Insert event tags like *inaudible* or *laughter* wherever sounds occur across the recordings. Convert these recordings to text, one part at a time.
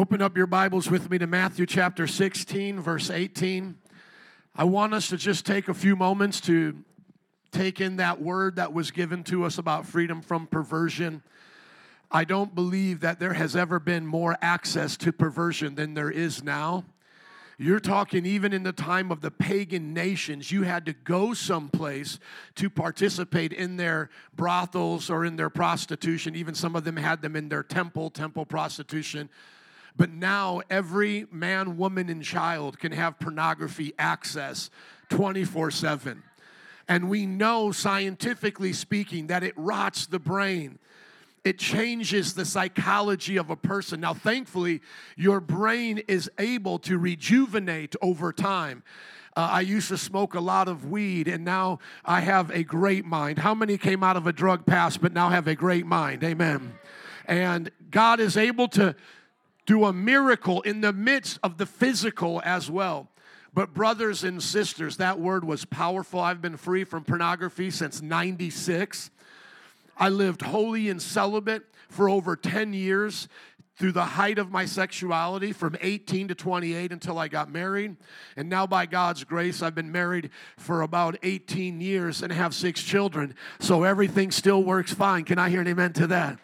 Open up your Bibles with me to Matthew chapter 16, verse 18. I want us to just take a few moments to take in that word that was given to us about freedom from perversion. I don't believe that there has ever been more access to perversion than there is now. You're talking even in the time of the pagan nations, you had to go someplace to participate in their brothels or in their prostitution. Even some of them had them in their temple, temple prostitution. But now every man, woman, and child can have pornography access 24 7. And we know, scientifically speaking, that it rots the brain it changes the psychology of a person. Now, thankfully, your brain is able to rejuvenate over time. Uh, I used to smoke a lot of weed, and now I have a great mind. How many came out of a drug past but now have a great mind? Amen. And God is able to do a miracle in the midst of the physical as well. But, brothers and sisters, that word was powerful. I've been free from pornography since 96. I lived holy and celibate for over 10 years through the height of my sexuality from 18 to 28 until I got married. And now, by God's grace, I've been married for about 18 years and have six children. So everything still works fine. Can I hear an amen to that?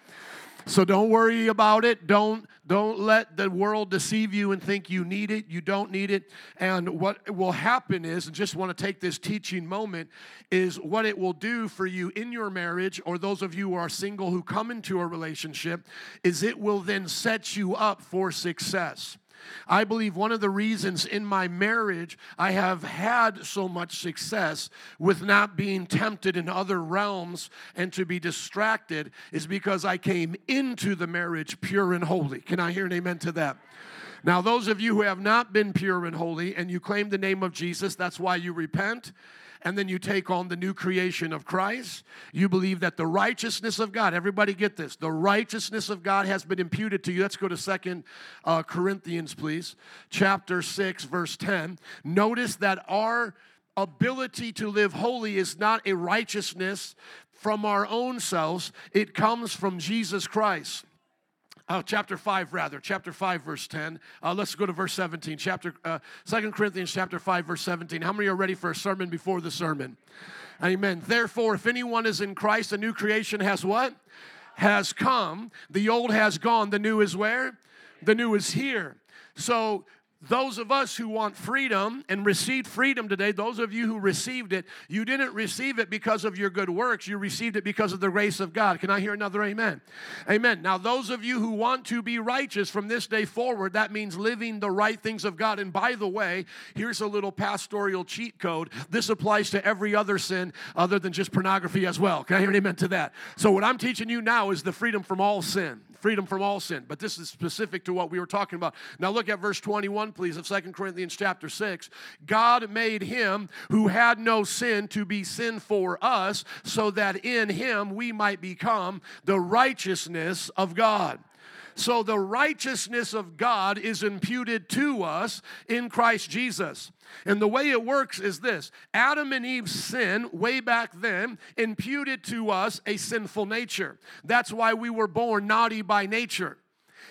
So don't worry about it. Don't don't let the world deceive you and think you need it. You don't need it. And what will happen is, and just want to take this teaching moment, is what it will do for you in your marriage, or those of you who are single who come into a relationship, is it will then set you up for success. I believe one of the reasons in my marriage I have had so much success with not being tempted in other realms and to be distracted is because I came into the marriage pure and holy. Can I hear an amen to that? Now, those of you who have not been pure and holy and you claim the name of Jesus, that's why you repent and then you take on the new creation of Christ. You believe that the righteousness of God, everybody get this, the righteousness of God has been imputed to you. Let's go to Second uh, Corinthians, please, chapter 6, verse 10. Notice that our ability to live holy is not a righteousness from our own selves, it comes from Jesus Christ uh, chapter 5 rather chapter 5 verse 10 uh, let's go to verse 17 chapter uh, 2 corinthians chapter 5 verse 17 how many are ready for a sermon before the sermon? Amen. Therefore if anyone is in christ a new creation has what? Has come. The old has gone. The new is where? The new is here. So those of us who want freedom and received freedom today, those of you who received it, you didn't receive it because of your good works. You received it because of the grace of God. Can I hear another amen? Amen. Now, those of you who want to be righteous from this day forward, that means living the right things of God. And by the way, here's a little pastoral cheat code. This applies to every other sin other than just pornography as well. Can I hear an amen to that? So, what I'm teaching you now is the freedom from all sin freedom from all sin. But this is specific to what we were talking about. Now look at verse 21, please, of Second Corinthians chapter 6. God made him who had no sin to be sin for us, so that in him we might become the righteousness of God. So the righteousness of God is imputed to us in Christ Jesus. And the way it works is this Adam and Eve's sin, way back then, imputed to us a sinful nature. That's why we were born naughty by nature.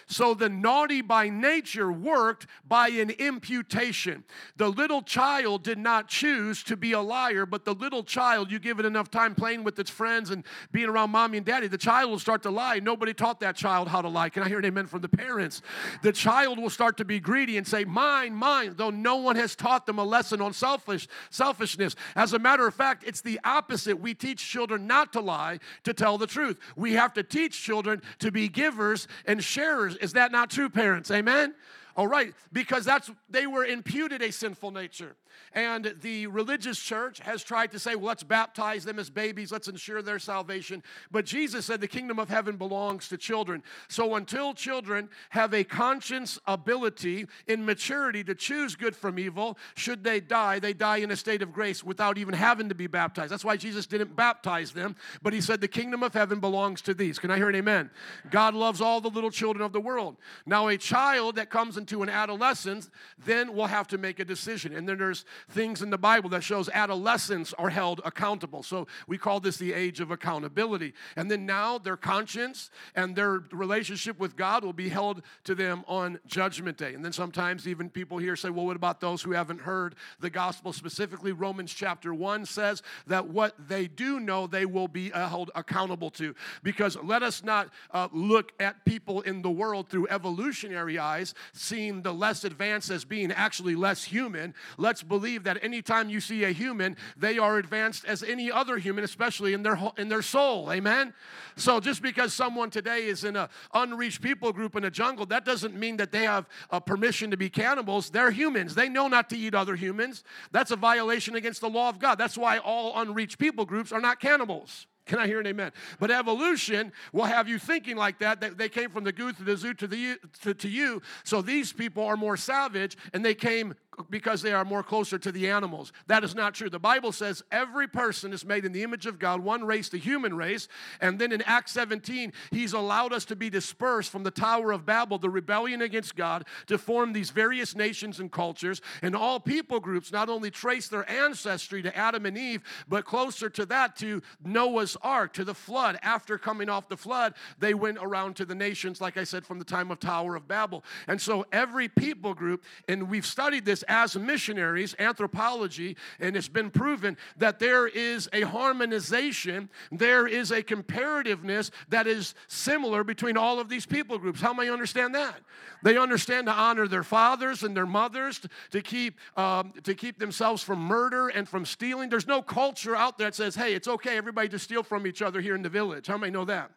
So the naughty by nature worked by an imputation. The little child did not choose to be a liar, but the little child, you give it enough time playing with its friends and being around mommy and daddy, the child will start to lie. Nobody taught that child how to lie. Can I hear an amen from the parents? The child will start to be greedy and say, Mine, mine, though no one has taught them a lesson on selfish, selfishness. As a matter of fact, it's the opposite. We teach children not to lie, to tell the truth. We have to teach children to be givers and sharers is that not true, parents? Amen? All right, because that's they were imputed a sinful nature. And the religious church has tried to say, well, let's baptize them as babies, let's ensure their salvation. But Jesus said the kingdom of heaven belongs to children. So until children have a conscience ability in maturity to choose good from evil, should they die, they die in a state of grace without even having to be baptized. That's why Jesus didn't baptize them, but he said the kingdom of heaven belongs to these. Can I hear an amen? God loves all the little children of the world. Now, a child that comes into an adolescence, then we'll have to make a decision. And then there's things in the Bible that shows adolescents are held accountable. So we call this the age of accountability. And then now their conscience and their relationship with God will be held to them on Judgment Day. And then sometimes even people here say, well, what about those who haven't heard the gospel specifically? Romans chapter 1 says that what they do know, they will be uh, held accountable to. Because let us not uh, look at people in the world through evolutionary eyes, seeing the less advanced as being actually less human. Let's believe that anytime you see a human, they are advanced as any other human, especially in their in their soul. Amen. So just because someone today is in an unreached people group in a jungle, that doesn't mean that they have a permission to be cannibals. They're humans. They know not to eat other humans. That's a violation against the law of God. That's why all unreached people groups are not cannibals. Can I hear an amen? But evolution will have you thinking like that, that they came from the goose to the zoo to, the, to, to you. So these people are more savage and they came because they are more closer to the animals. That is not true. The Bible says every person is made in the image of God, one race, the human race. And then in Acts 17, he's allowed us to be dispersed from the Tower of Babel, the rebellion against God, to form these various nations and cultures. And all people groups not only trace their ancestry to Adam and Eve, but closer to that to Noah's ark, to the flood. After coming off the flood, they went around to the nations, like I said, from the time of Tower of Babel. And so every people group, and we've studied this as missionaries, anthropology, and it's been proven that there is a harmonization, there is a comparativeness that is similar between all of these people groups. How many understand that? They understand to honor their fathers and their mothers, to, keep, um, to keep themselves from murder and from stealing. There's no culture out there that says, hey, it's okay, everybody to steal from each other here in the village. How many know that?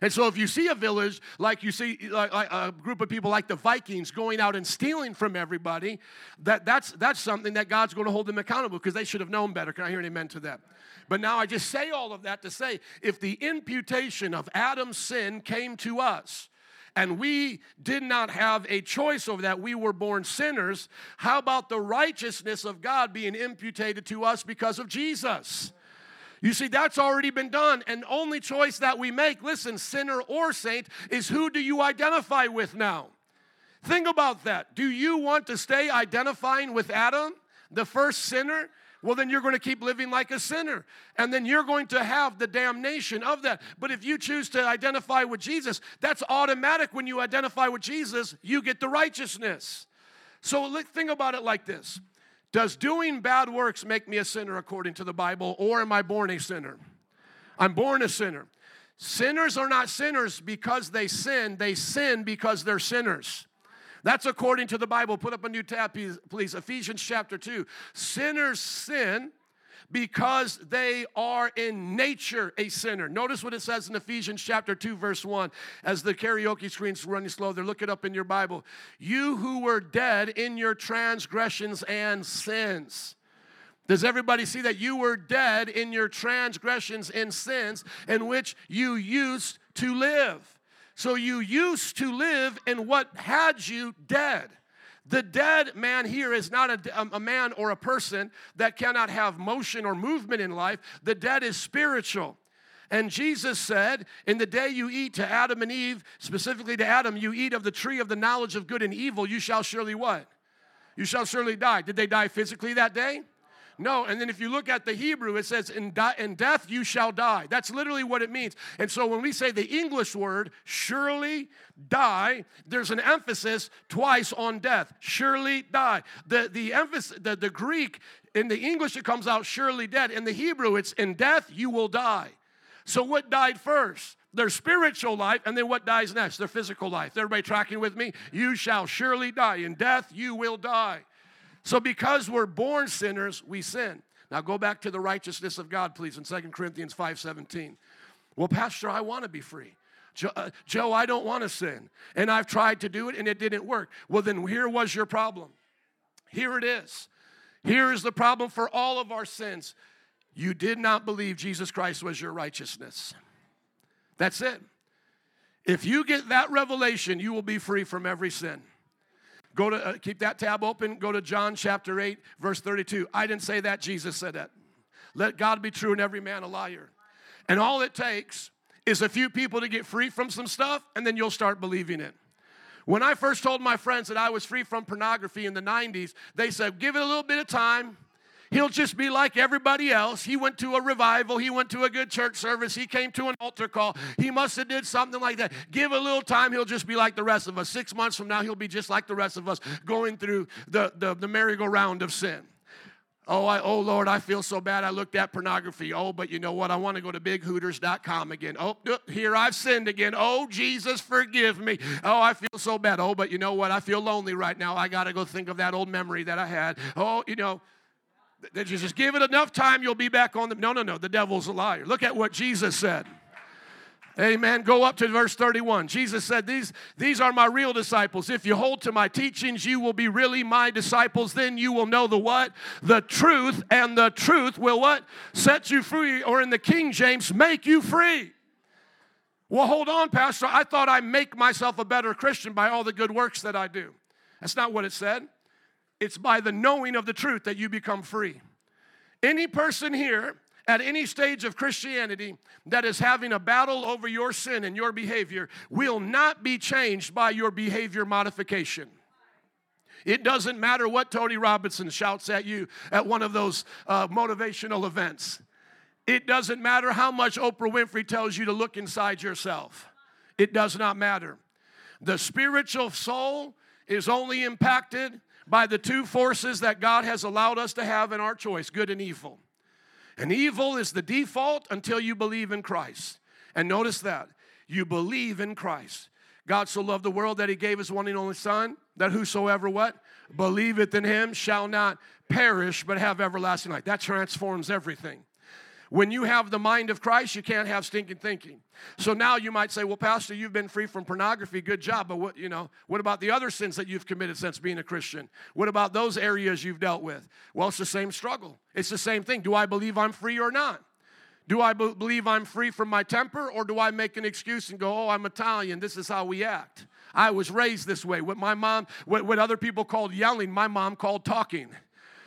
And so, if you see a village like you see like, like a group of people like the Vikings going out and stealing from everybody, that, that's, that's something that God's going to hold them accountable because they should have known better. Can I hear an amen to that? But now I just say all of that to say if the imputation of Adam's sin came to us, and we did not have a choice over that. We were born sinners. How about the righteousness of God being imputed to us because of Jesus? You see, that's already been done. And only choice that we make, listen, sinner or saint, is who do you identify with now? Think about that. Do you want to stay identifying with Adam, the first sinner? Well, then you're going to keep living like a sinner. And then you're going to have the damnation of that. But if you choose to identify with Jesus, that's automatic. When you identify with Jesus, you get the righteousness. So think about it like this does doing bad works make me a sinner according to the Bible, or am I born a sinner? I'm born a sinner. Sinners are not sinners because they sin, they sin because they're sinners. That's according to the Bible. Put up a new tab, please. Ephesians chapter 2. Sinners sin because they are in nature a sinner. Notice what it says in Ephesians chapter 2, verse 1. As the karaoke screen's running slow, they're looking up in your Bible. You who were dead in your transgressions and sins. Does everybody see that you were dead in your transgressions and sins in which you used to live? So you used to live in what had you dead. The dead man here is not a, a, man or a person that cannot have motion or movement in life. The dead is spiritual. And Jesus said, In the day you eat to Adam and Eve, specifically to Adam, you eat of the tree of the knowledge of good and evil, you shall surely what? You shall surely die. Did they die physically that day? No, and then if you look at the Hebrew, it says, in, di- in death you shall die. That's literally what it means. And so when we say the English word, surely die, there's an emphasis twice on death. Surely die. The, the emphasis, the, the Greek, in the English, it comes out surely dead. In the Hebrew, it's in death you will die. So what died first? Their spiritual life, and then what dies next? Their physical life. Everybody tracking with me? You shall surely die. In death you will die. So because we're born sinners, we sin. Now go back to the righteousness of God, please, in 2 Corinthians 5:17. Well, Pastor, I want to be free. Joe, uh, Joe, I don't want to sin. And I've tried to do it and it didn't work. Well, then here was your problem. Here it is. Here is the problem for all of our sins. You did not believe Jesus Christ was your righteousness. That's it. If you get that revelation, you will be free from every sin. Go to, uh, keep that tab open. Go to John chapter 8, verse 32. I didn't say that, Jesus said that. Let God be true and every man a liar. And all it takes is a few people to get free from some stuff, and then you'll start believing it. When I first told my friends that I was free from pornography in the 90s, they said, give it a little bit of time. He'll just be like everybody else. He went to a revival. He went to a good church service. He came to an altar call. He must have did something like that. Give a little time. He'll just be like the rest of us. Six months from now, he'll be just like the rest of us going through the, the, the merry-go-round of sin. Oh, I, oh Lord, I feel so bad. I looked at pornography. Oh, but you know what? I want to go to bighooters.com again. Oh, uh, here I've sinned again. Oh, Jesus, forgive me. Oh, I feel so bad. Oh, but you know what? I feel lonely right now. I got to go think of that old memory that I had. Oh, you know, that you just give it enough time, you'll be back on the. No, no, no. The devil's a liar. Look at what Jesus said. Amen. Go up to verse 31. Jesus said, these, these are my real disciples. If you hold to my teachings, you will be really my disciples. Then you will know the what? The truth, and the truth will what? Set you free, or in the King James, make you free. Well, hold on, Pastor. I thought I make myself a better Christian by all the good works that I do. That's not what it said. It's by the knowing of the truth that you become free. Any person here at any stage of Christianity that is having a battle over your sin and your behavior will not be changed by your behavior modification. It doesn't matter what Tony Robinson shouts at you at one of those uh, motivational events. It doesn't matter how much Oprah Winfrey tells you to look inside yourself. It does not matter. The spiritual soul is only impacted by the two forces that God has allowed us to have in our choice good and evil. And evil is the default until you believe in Christ. And notice that you believe in Christ. God so loved the world that he gave his one and only Son, that whosoever what? Believeth in him shall not perish, but have everlasting life. That transforms everything. When you have the mind of Christ, you can't have stinking thinking. So now you might say, well, Pastor, you've been free from pornography. Good job. But what, you know, what about the other sins that you've committed since being a Christian? What about those areas you've dealt with? Well, it's the same struggle. It's the same thing. Do I believe I'm free or not? Do I be- believe I'm free from my temper or do I make an excuse and go, oh, I'm Italian. This is how we act. I was raised this way. What my mom, what, what other people called yelling, my mom called talking.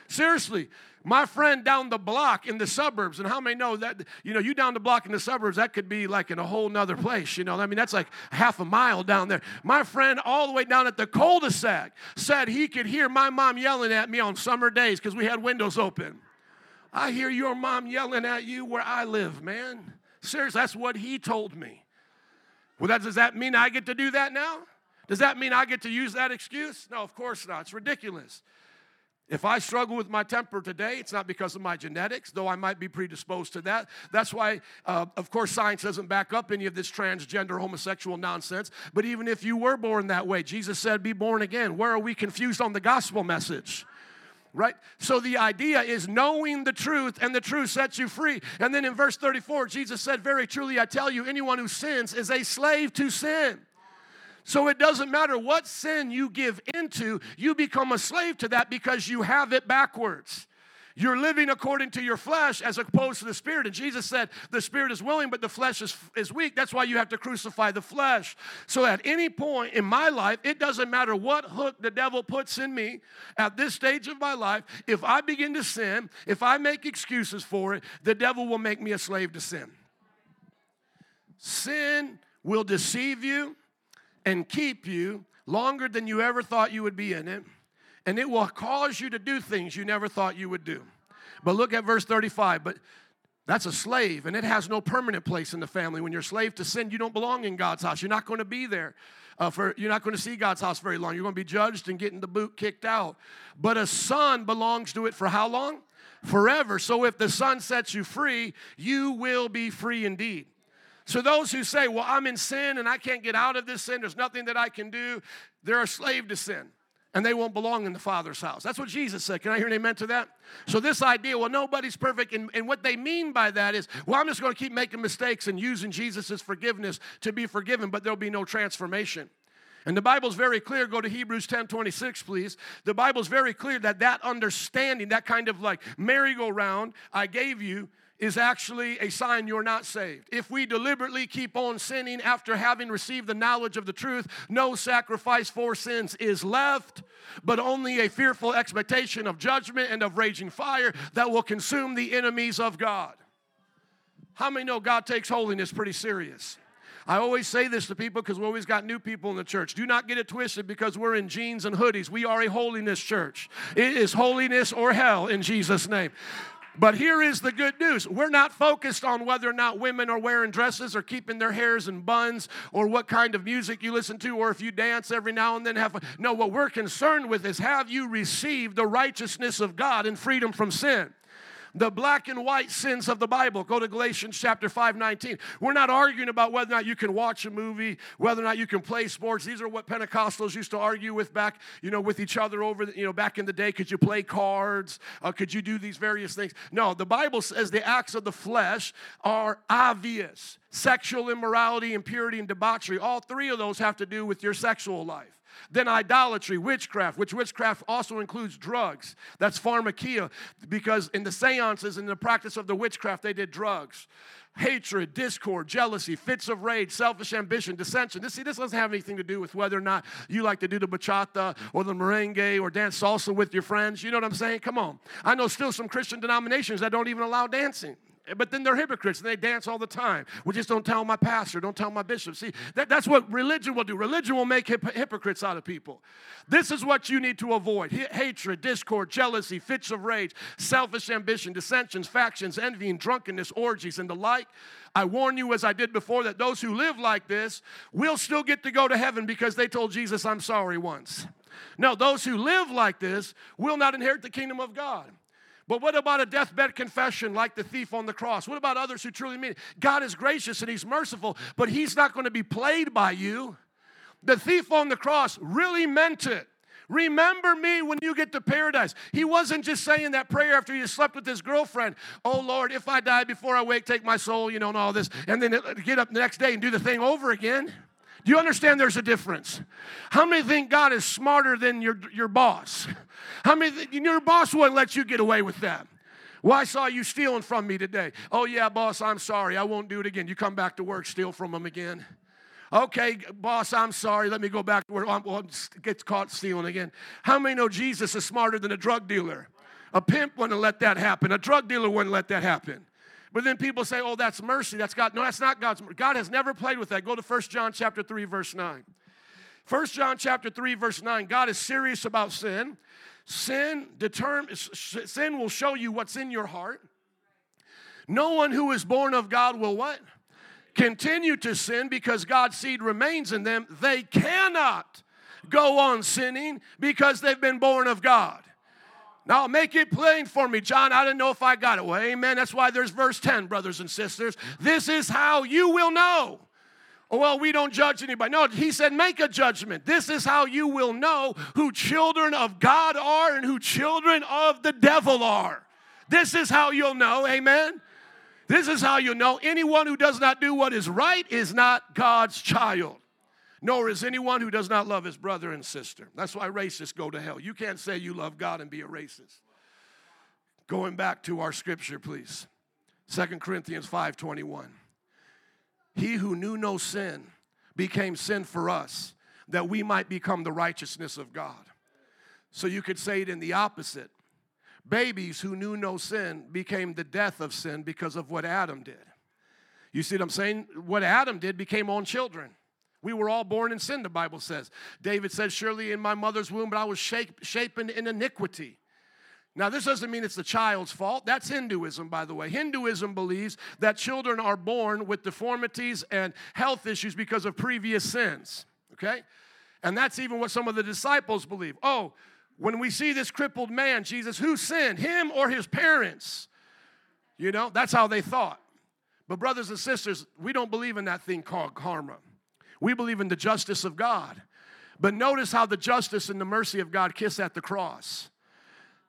Seriously, my friend down the block in the suburbs, and how many know that, you know, you down the block in the suburbs, that could be like in a whole nother place, you know. I mean, that's like half a mile down there. My friend, all the way down at the cul de sac, said he could hear my mom yelling at me on summer days because we had windows open. I hear your mom yelling at you where I live, man. Seriously, that's what he told me. Well, that, does that mean I get to do that now? Does that mean I get to use that excuse? No, of course not. It's ridiculous. If I struggle with my temper today, it's not because of my genetics, though I might be predisposed to that. That's why, uh, of course, science doesn't back up any of this transgender homosexual nonsense. But even if you were born that way, Jesus said, Be born again. Where are we confused on the gospel message? right? So the idea is knowing the truth, and the truth sets you free. And then in verse 34, Jesus said, Very truly, I tell you, anyone who sins is a slave to sin. So it doesn't matter what sin you give into, you become a slave to that because you have it backwards. You're living according to your flesh as opposed to the spirit. And Jesus said, The spirit is willing, but the flesh is, is weak. That's why you have to crucify the flesh. So at any point in my life, it doesn't matter what hook the devil puts in me at this stage of my life, if I begin to sin, if I make excuses for it, the devil will make me a slave to sin. Sin will deceive you and keep you longer than you ever thought you would be in it, and it will cause you to do things you never thought you would do. But look at verse 35. But that's a slave, and it has no permanent place in the family. When you're a slave to sin, you don't belong in God's house. You're not going to be there. Uh, for you're not going to see God's house very long. You're going to be judged and getting the boot kicked out. But a son belongs to it for how long? Forever. So if the son sets you free, you will be free indeed. So, those who say, Well, I'm in sin and I can't get out of this sin, there's nothing that I can do, they're a slave to sin and they won't belong in the Father's house. That's what Jesus said. Can I hear an amen to that? So, this idea, well, nobody's perfect, and, and what they mean by that is, well, I'm just going to keep making mistakes and using Jesus' forgiveness to be forgiven, but there'll be no transformation. And the Bible's very clear. Go to Hebrews 10 26, please. The Bible's very clear that that understanding, that kind of like merry-go-round I gave you, is actually a sign you're not saved. If we deliberately keep on sinning after having received the knowledge of the truth, no sacrifice for sins is left, but only a fearful expectation of judgment and of raging fire that will consume the enemies of God. How many know God takes holiness pretty serious? I always say this to people because we always got new people in the church. Do not get it twisted because we're in jeans and hoodies. We are a holiness church. It is holiness or hell in Jesus' name. But here is the good news. We're not focused on whether or not women are wearing dresses or keeping their hairs in buns or what kind of music you listen to or if you dance every now and then have. No, what we're concerned with is have you received the righteousness of God and freedom from sin? The black and white sins of the Bible. Go to Galatians chapter 5, 19. We're not arguing about whether or not you can watch a movie, whether or not you can play sports. These are what Pentecostals used to argue with back, you know, with each other over, the, you know, back in the day. Could you play cards? Uh, could you do these various things? No, the Bible says the acts of the flesh are obvious. Sexual immorality, impurity, and debauchery. All three of those have to do with your sexual life. Then idolatry, witchcraft, which witchcraft also includes drugs. That's pharmakia, because in the seances, in the practice of the witchcraft, they did drugs. Hatred, discord, jealousy, fits of rage, selfish ambition, dissension. This, see, this doesn't have anything to do with whether or not you like to do the bachata or the merengue or dance salsa with your friends. You know what I'm saying? Come on. I know still some Christian denominations that don't even allow dancing but then they're hypocrites and they dance all the time. We just don't tell my pastor, don't tell my bishop. See, that, that's what religion will do. Religion will make hip- hypocrites out of people. This is what you need to avoid H- hatred, discord, jealousy, fits of rage, selfish ambition, dissensions, factions, envying, drunkenness, orgies, and the like. I warn you, as I did before, that those who live like this will still get to go to heaven because they told Jesus, I'm sorry once. No, those who live like this will not inherit the kingdom of God. But what about a deathbed confession like the thief on the cross? What about others who truly mean it? God is gracious and He's merciful, but He's not going to be played by you. The thief on the cross really meant it. Remember me when you get to paradise. He wasn't just saying that prayer after he slept with his girlfriend. Oh Lord, if I die before I wake, take my soul, you know, and all this, and then get up the next day and do the thing over again. Do you understand there's a difference? How many think God is smarter than your, your boss? How many your boss wouldn't let you get away with that? Well, I saw you stealing from me today. Oh, yeah, boss, I'm sorry. I won't do it again. You come back to work, steal from him again. Okay, boss, I'm sorry. Let me go back to work. Well, gets caught stealing again. How many know Jesus is smarter than a drug dealer? A pimp wouldn't let that happen. A drug dealer wouldn't let that happen. But then people say, oh, that's mercy. That's God. No, that's not God's mercy. God has never played with that. Go to 1 John chapter 3, verse 9. 1 John chapter 3, verse 9. God is serious about sin. Sin determines sin will show you what's in your heart. No one who is born of God will what? Continue to sin because God's seed remains in them. They cannot go on sinning because they've been born of God. Now, make it plain for me, John. I didn't know if I got it. Well, amen. That's why there's verse 10, brothers and sisters. This is how you will know. Oh, well, we don't judge anybody. No, he said, make a judgment. This is how you will know who children of God are and who children of the devil are. This is how you'll know. Amen. This is how you know anyone who does not do what is right is not God's child nor is anyone who does not love his brother and sister. That's why racists go to hell. You can't say you love God and be a racist. Going back to our scripture, please. Second Corinthians 5:21. He who knew no sin became sin for us, that we might become the righteousness of God. So you could say it in the opposite. Babies who knew no sin became the death of sin because of what Adam did. You see what I'm saying? What Adam did became on children. We were all born in sin, the Bible says. David said, Surely in my mother's womb, but I was shape, shapen in iniquity. Now, this doesn't mean it's the child's fault. That's Hinduism, by the way. Hinduism believes that children are born with deformities and health issues because of previous sins, okay? And that's even what some of the disciples believe. Oh, when we see this crippled man, Jesus, who sinned, him or his parents? You know, that's how they thought. But, brothers and sisters, we don't believe in that thing called karma. We believe in the justice of God. But notice how the justice and the mercy of God kiss at the cross.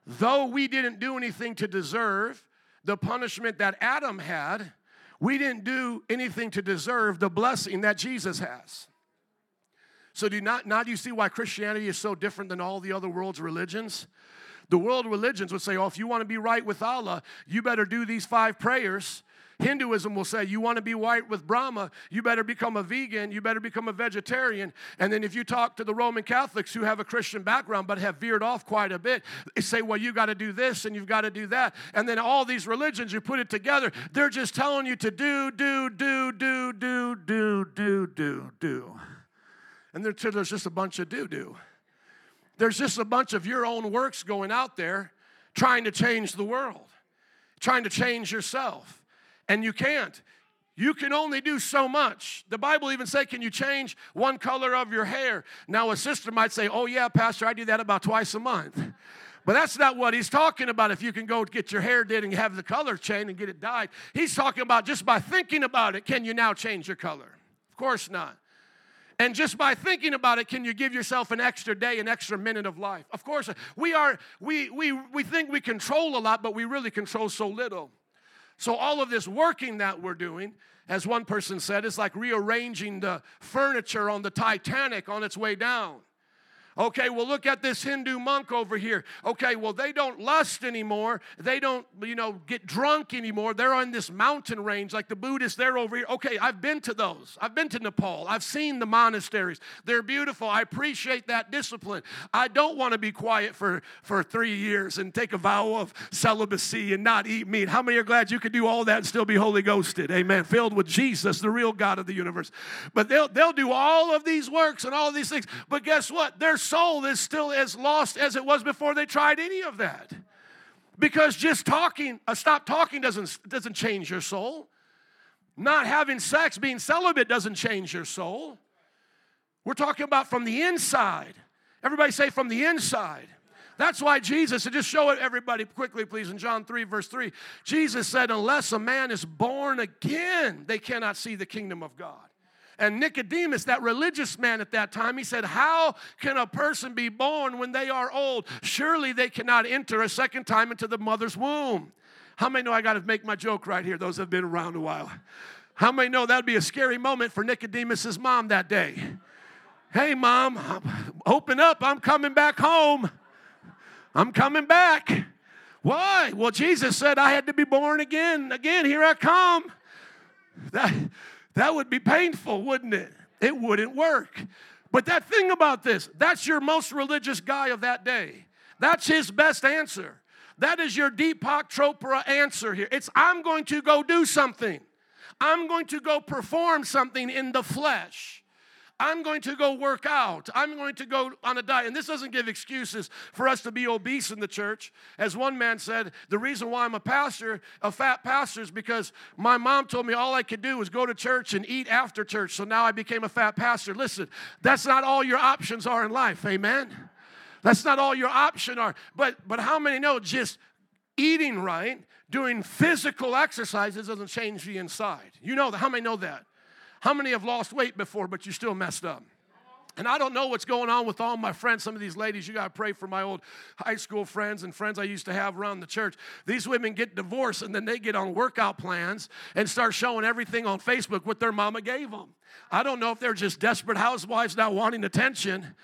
Though we didn't do anything to deserve the punishment that Adam had, we didn't do anything to deserve the blessing that Jesus has. So do not now do you see why Christianity is so different than all the other world's religions? The world religions would say, "Oh, if you want to be right with Allah, you better do these five prayers Hinduism will say, You want to be white with Brahma, you better become a vegan, you better become a vegetarian. And then if you talk to the Roman Catholics who have a Christian background but have veered off quite a bit, they say, Well, you got to do this and you've got to do that. And then all these religions, you put it together, they're just telling you to do, do, do, do, do, do, do, do, do. And there's just a bunch of do do. There's just a bunch of your own works going out there trying to change the world, trying to change yourself. And you can't. You can only do so much. The Bible even say, "Can you change one color of your hair?" Now a sister might say, "Oh yeah, pastor, I do that about twice a month." But that's not what he's talking about. If you can go get your hair did and have the color changed and get it dyed, he's talking about just by thinking about it, can you now change your color? Of course not. And just by thinking about it, can you give yourself an extra day, an extra minute of life? Of course, we are, we, we, we think we control a lot, but we really control so little. So, all of this working that we're doing, as one person said, is like rearranging the furniture on the Titanic on its way down. Okay, well, look at this Hindu monk over here. Okay, well, they don't lust anymore. They don't, you know, get drunk anymore. They're on this mountain range like the Buddhists. They're over here. Okay, I've been to those. I've been to Nepal. I've seen the monasteries. They're beautiful. I appreciate that discipline. I don't want to be quiet for, for three years and take a vow of celibacy and not eat meat. How many are glad you could do all that and still be Holy Ghosted? Amen. Filled with Jesus, the real God of the universe. But they'll, they'll do all of these works and all these things. But guess what? They're soul is still as lost as it was before they tried any of that. Because just talking, uh, stop talking doesn't, doesn't change your soul. Not having sex, being celibate doesn't change your soul. We're talking about from the inside. Everybody say from the inside. That's why Jesus, and just show it everybody quickly, please, in John 3, verse 3, Jesus said, Unless a man is born again, they cannot see the kingdom of God. And Nicodemus, that religious man at that time, he said, How can a person be born when they are old? Surely they cannot enter a second time into the mother's womb. How many know I got to make my joke right here? Those have been around a while. How many know that'd be a scary moment for Nicodemus's mom that day? Hey, mom, open up. I'm coming back home. I'm coming back. Why? Well, Jesus said I had to be born again. Again, here I come. That, that would be painful, wouldn't it? It wouldn't work. But that thing about this, that's your most religious guy of that day. That's his best answer. That is your Deepak Chopra answer here. It's I'm going to go do something. I'm going to go perform something in the flesh. I'm going to go work out. I'm going to go on a diet. And this doesn't give excuses for us to be obese in the church. As one man said, the reason why I'm a pastor, a fat pastor, is because my mom told me all I could do was go to church and eat after church. So now I became a fat pastor. Listen, that's not all your options are in life. Amen. That's not all your options are. But but how many know just eating right, doing physical exercises doesn't change the inside? You know that. How many know that? How many have lost weight before, but you're still messed up? And I don't know what's going on with all my friends. Some of these ladies, you got to pray for my old high school friends and friends I used to have around the church. These women get divorced and then they get on workout plans and start showing everything on Facebook what their mama gave them. I don't know if they're just desperate housewives now wanting attention,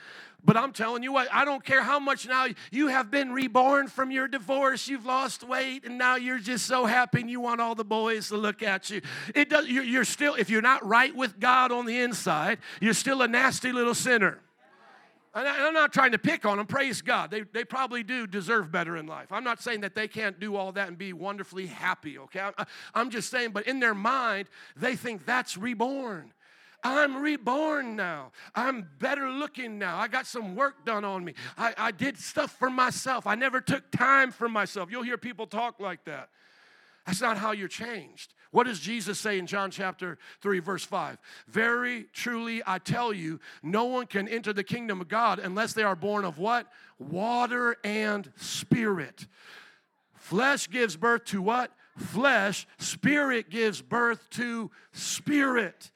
but I'm telling you what, I don't care how much now you have been reborn from your divorce, you've lost weight, and now you're just so happy and you want all the boys to look at you. It does, you're still, if you're not right with God on the inside, you're still a nasty little sinner. And I'm not trying to pick on them, praise God. They, they probably do deserve better in life. I'm not saying that they can't do all that and be wonderfully happy, okay? I'm just saying, but in their mind, they think that's reborn. I'm reborn now. I'm better looking now. I got some work done on me. I, I did stuff for myself. I never took time for myself. You'll hear people talk like that. That's not how you're changed. What does Jesus say in John chapter 3, verse 5? Very truly, I tell you, no one can enter the kingdom of God unless they are born of what? Water and spirit. Flesh gives birth to what? Flesh. Spirit gives birth to spirit.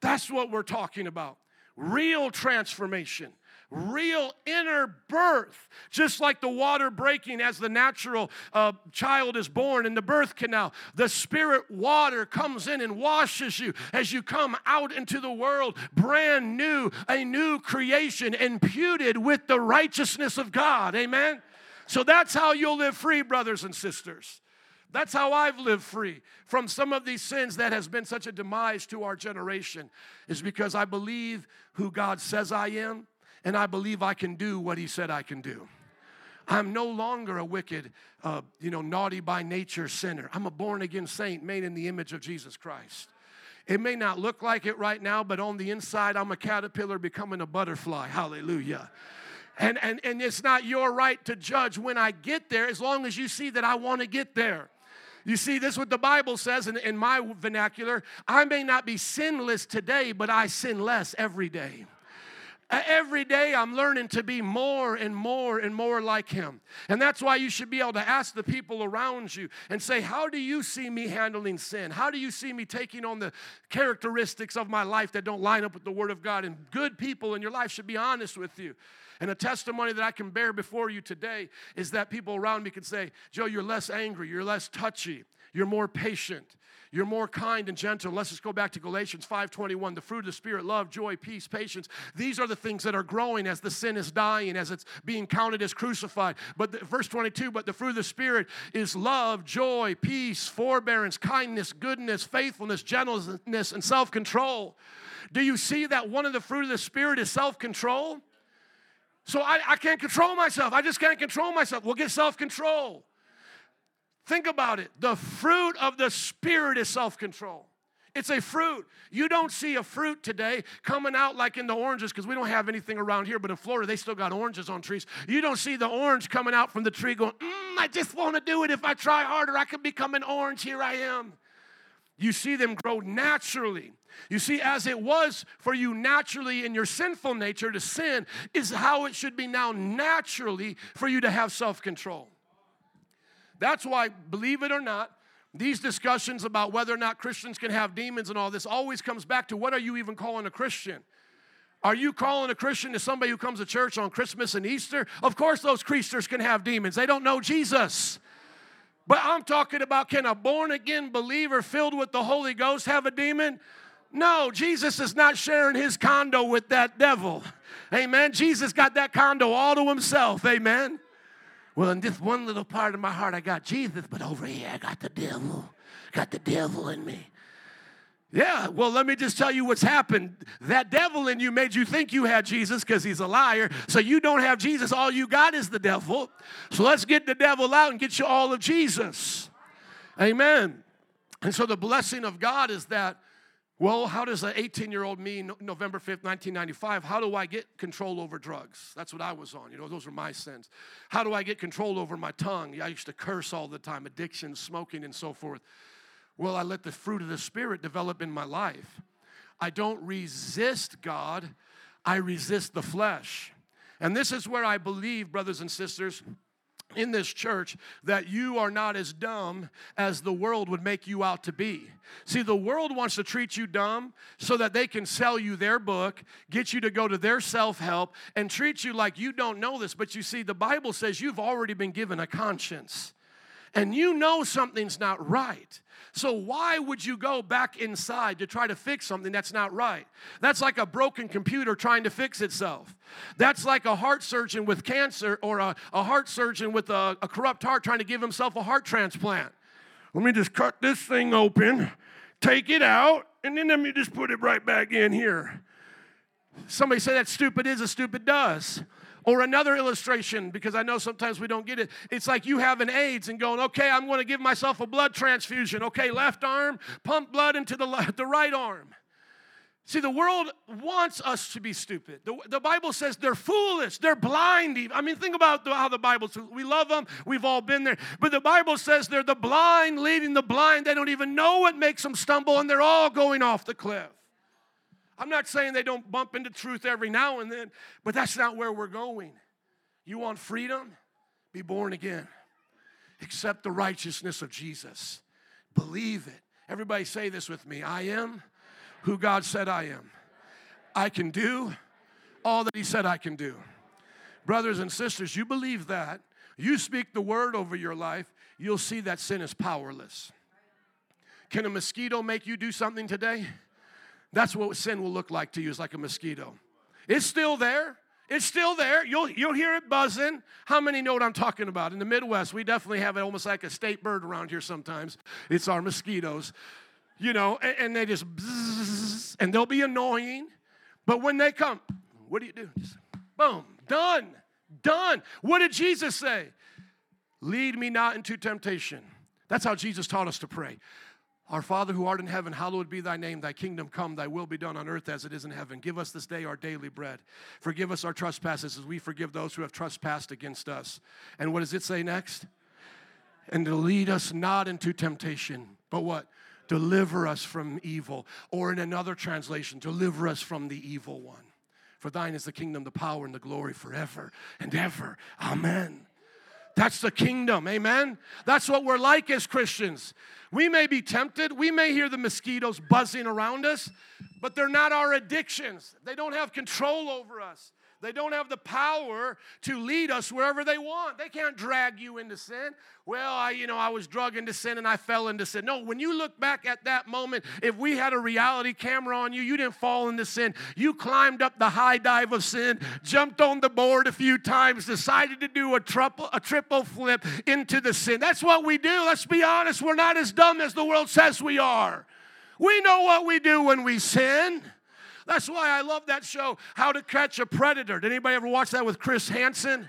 That's what we're talking about. Real transformation, real inner birth, just like the water breaking as the natural uh, child is born in the birth canal. The spirit water comes in and washes you as you come out into the world, brand new, a new creation, imputed with the righteousness of God. Amen? So that's how you'll live free, brothers and sisters. That's how I've lived free from some of these sins that has been such a demise to our generation, is because I believe who God says I am, and I believe I can do what He said I can do. I'm no longer a wicked, uh, you know, naughty by nature sinner. I'm a born again saint made in the image of Jesus Christ. It may not look like it right now, but on the inside, I'm a caterpillar becoming a butterfly. Hallelujah. And, and, and it's not your right to judge when I get there as long as you see that I want to get there. You see, this is what the Bible says in, in my vernacular. I may not be sinless today, but I sin less every day. Every day I'm learning to be more and more and more like Him. And that's why you should be able to ask the people around you and say, How do you see me handling sin? How do you see me taking on the characteristics of my life that don't line up with the Word of God? And good people in your life should be honest with you. And a testimony that I can bear before you today is that people around me can say, Joe, you're less angry, you're less touchy, you're more patient, you're more kind and gentle. Let's just go back to Galatians 5:21. The fruit of the Spirit, love, joy, peace, patience. These are the things that are growing as the sin is dying, as it's being counted as crucified. But the, verse 22, but the fruit of the Spirit is love, joy, peace, forbearance, kindness, goodness, faithfulness, gentleness, and self-control. Do you see that one of the fruit of the Spirit is self-control? So I, I can't control myself. I just can't control myself. We'll get self control. Think about it. The fruit of the Spirit is self control. It's a fruit. You don't see a fruit today coming out like in the oranges because we don't have anything around here, but in Florida they still got oranges on trees. You don't see the orange coming out from the tree going, mm, I just want to do it. If I try harder, I can become an orange. Here I am. You see them grow naturally. You see, as it was for you naturally in your sinful nature to sin, is how it should be now naturally for you to have self control. That's why, believe it or not, these discussions about whether or not Christians can have demons and all this always comes back to what are you even calling a Christian? Are you calling a Christian to somebody who comes to church on Christmas and Easter? Of course, those creatures can have demons. They don't know Jesus. But I'm talking about can a born again believer filled with the Holy Ghost have a demon? No, Jesus is not sharing his condo with that devil. Amen. Jesus got that condo all to himself. Amen. Well, in this one little part of my heart, I got Jesus, but over here, I got the devil. Got the devil in me. Yeah, well, let me just tell you what's happened. That devil in you made you think you had Jesus because he's a liar. So you don't have Jesus. All you got is the devil. So let's get the devil out and get you all of Jesus. Amen. And so the blessing of God is that well, how does an 18 year old me, November 5th, 1995, how do I get control over drugs? That's what I was on. You know, those are my sins. How do I get control over my tongue? I used to curse all the time, addiction, smoking, and so forth. Well, I let the fruit of the Spirit develop in my life. I don't resist God, I resist the flesh. And this is where I believe, brothers and sisters, in this church that you are not as dumb as the world would make you out to be. See, the world wants to treat you dumb so that they can sell you their book, get you to go to their self help, and treat you like you don't know this. But you see, the Bible says you've already been given a conscience and you know something's not right. So, why would you go back inside to try to fix something that's not right? That's like a broken computer trying to fix itself. That's like a heart surgeon with cancer or a, a heart surgeon with a, a corrupt heart trying to give himself a heart transplant. Let me just cut this thing open, take it out, and then let me just put it right back in here. Somebody say that stupid is a stupid does. Or another illustration, because I know sometimes we don't get it. It's like you having AIDS and going, okay, I'm going to give myself a blood transfusion. Okay, left arm, pump blood into the, the right arm. See, the world wants us to be stupid. The, the Bible says they're foolish, they're blind. I mean, think about the, how the Bible says we love them, we've all been there. But the Bible says they're the blind leading the blind. They don't even know what makes them stumble, and they're all going off the cliff. I'm not saying they don't bump into truth every now and then, but that's not where we're going. You want freedom? Be born again. Accept the righteousness of Jesus. Believe it. Everybody say this with me I am who God said I am. I can do all that He said I can do. Brothers and sisters, you believe that. You speak the word over your life, you'll see that sin is powerless. Can a mosquito make you do something today? That's what sin will look like to you, It's like a mosquito. It's still there. It's still there. You'll, you'll hear it buzzing. How many know what I'm talking about? In the Midwest, we definitely have it almost like a state bird around here sometimes. It's our mosquitoes, you know, and, and they just, bzzz, and they'll be annoying. But when they come, what do you do? Just, boom, done, done. What did Jesus say? Lead me not into temptation. That's how Jesus taught us to pray. Our Father who art in heaven, hallowed be thy name. Thy kingdom come, thy will be done on earth as it is in heaven. Give us this day our daily bread. Forgive us our trespasses as we forgive those who have trespassed against us. And what does it say next? And to lead us not into temptation, but what? Deliver us from evil. Or in another translation, deliver us from the evil one. For thine is the kingdom, the power, and the glory forever and ever. Amen. That's the kingdom, amen? That's what we're like as Christians. We may be tempted, we may hear the mosquitoes buzzing around us, but they're not our addictions. They don't have control over us. They don't have the power to lead us wherever they want. They can't drag you into sin. Well, I, you know, I was drugged into sin and I fell into sin. No, when you look back at that moment, if we had a reality camera on you, you didn't fall into sin. You climbed up the high dive of sin, jumped on the board a few times, decided to do a triple, a triple flip into the sin. That's what we do. Let's be honest. We're not as dumb as the world says we are. We know what we do when we sin. That's why I love that show, How to Catch a Predator. Did anybody ever watch that with Chris Hansen?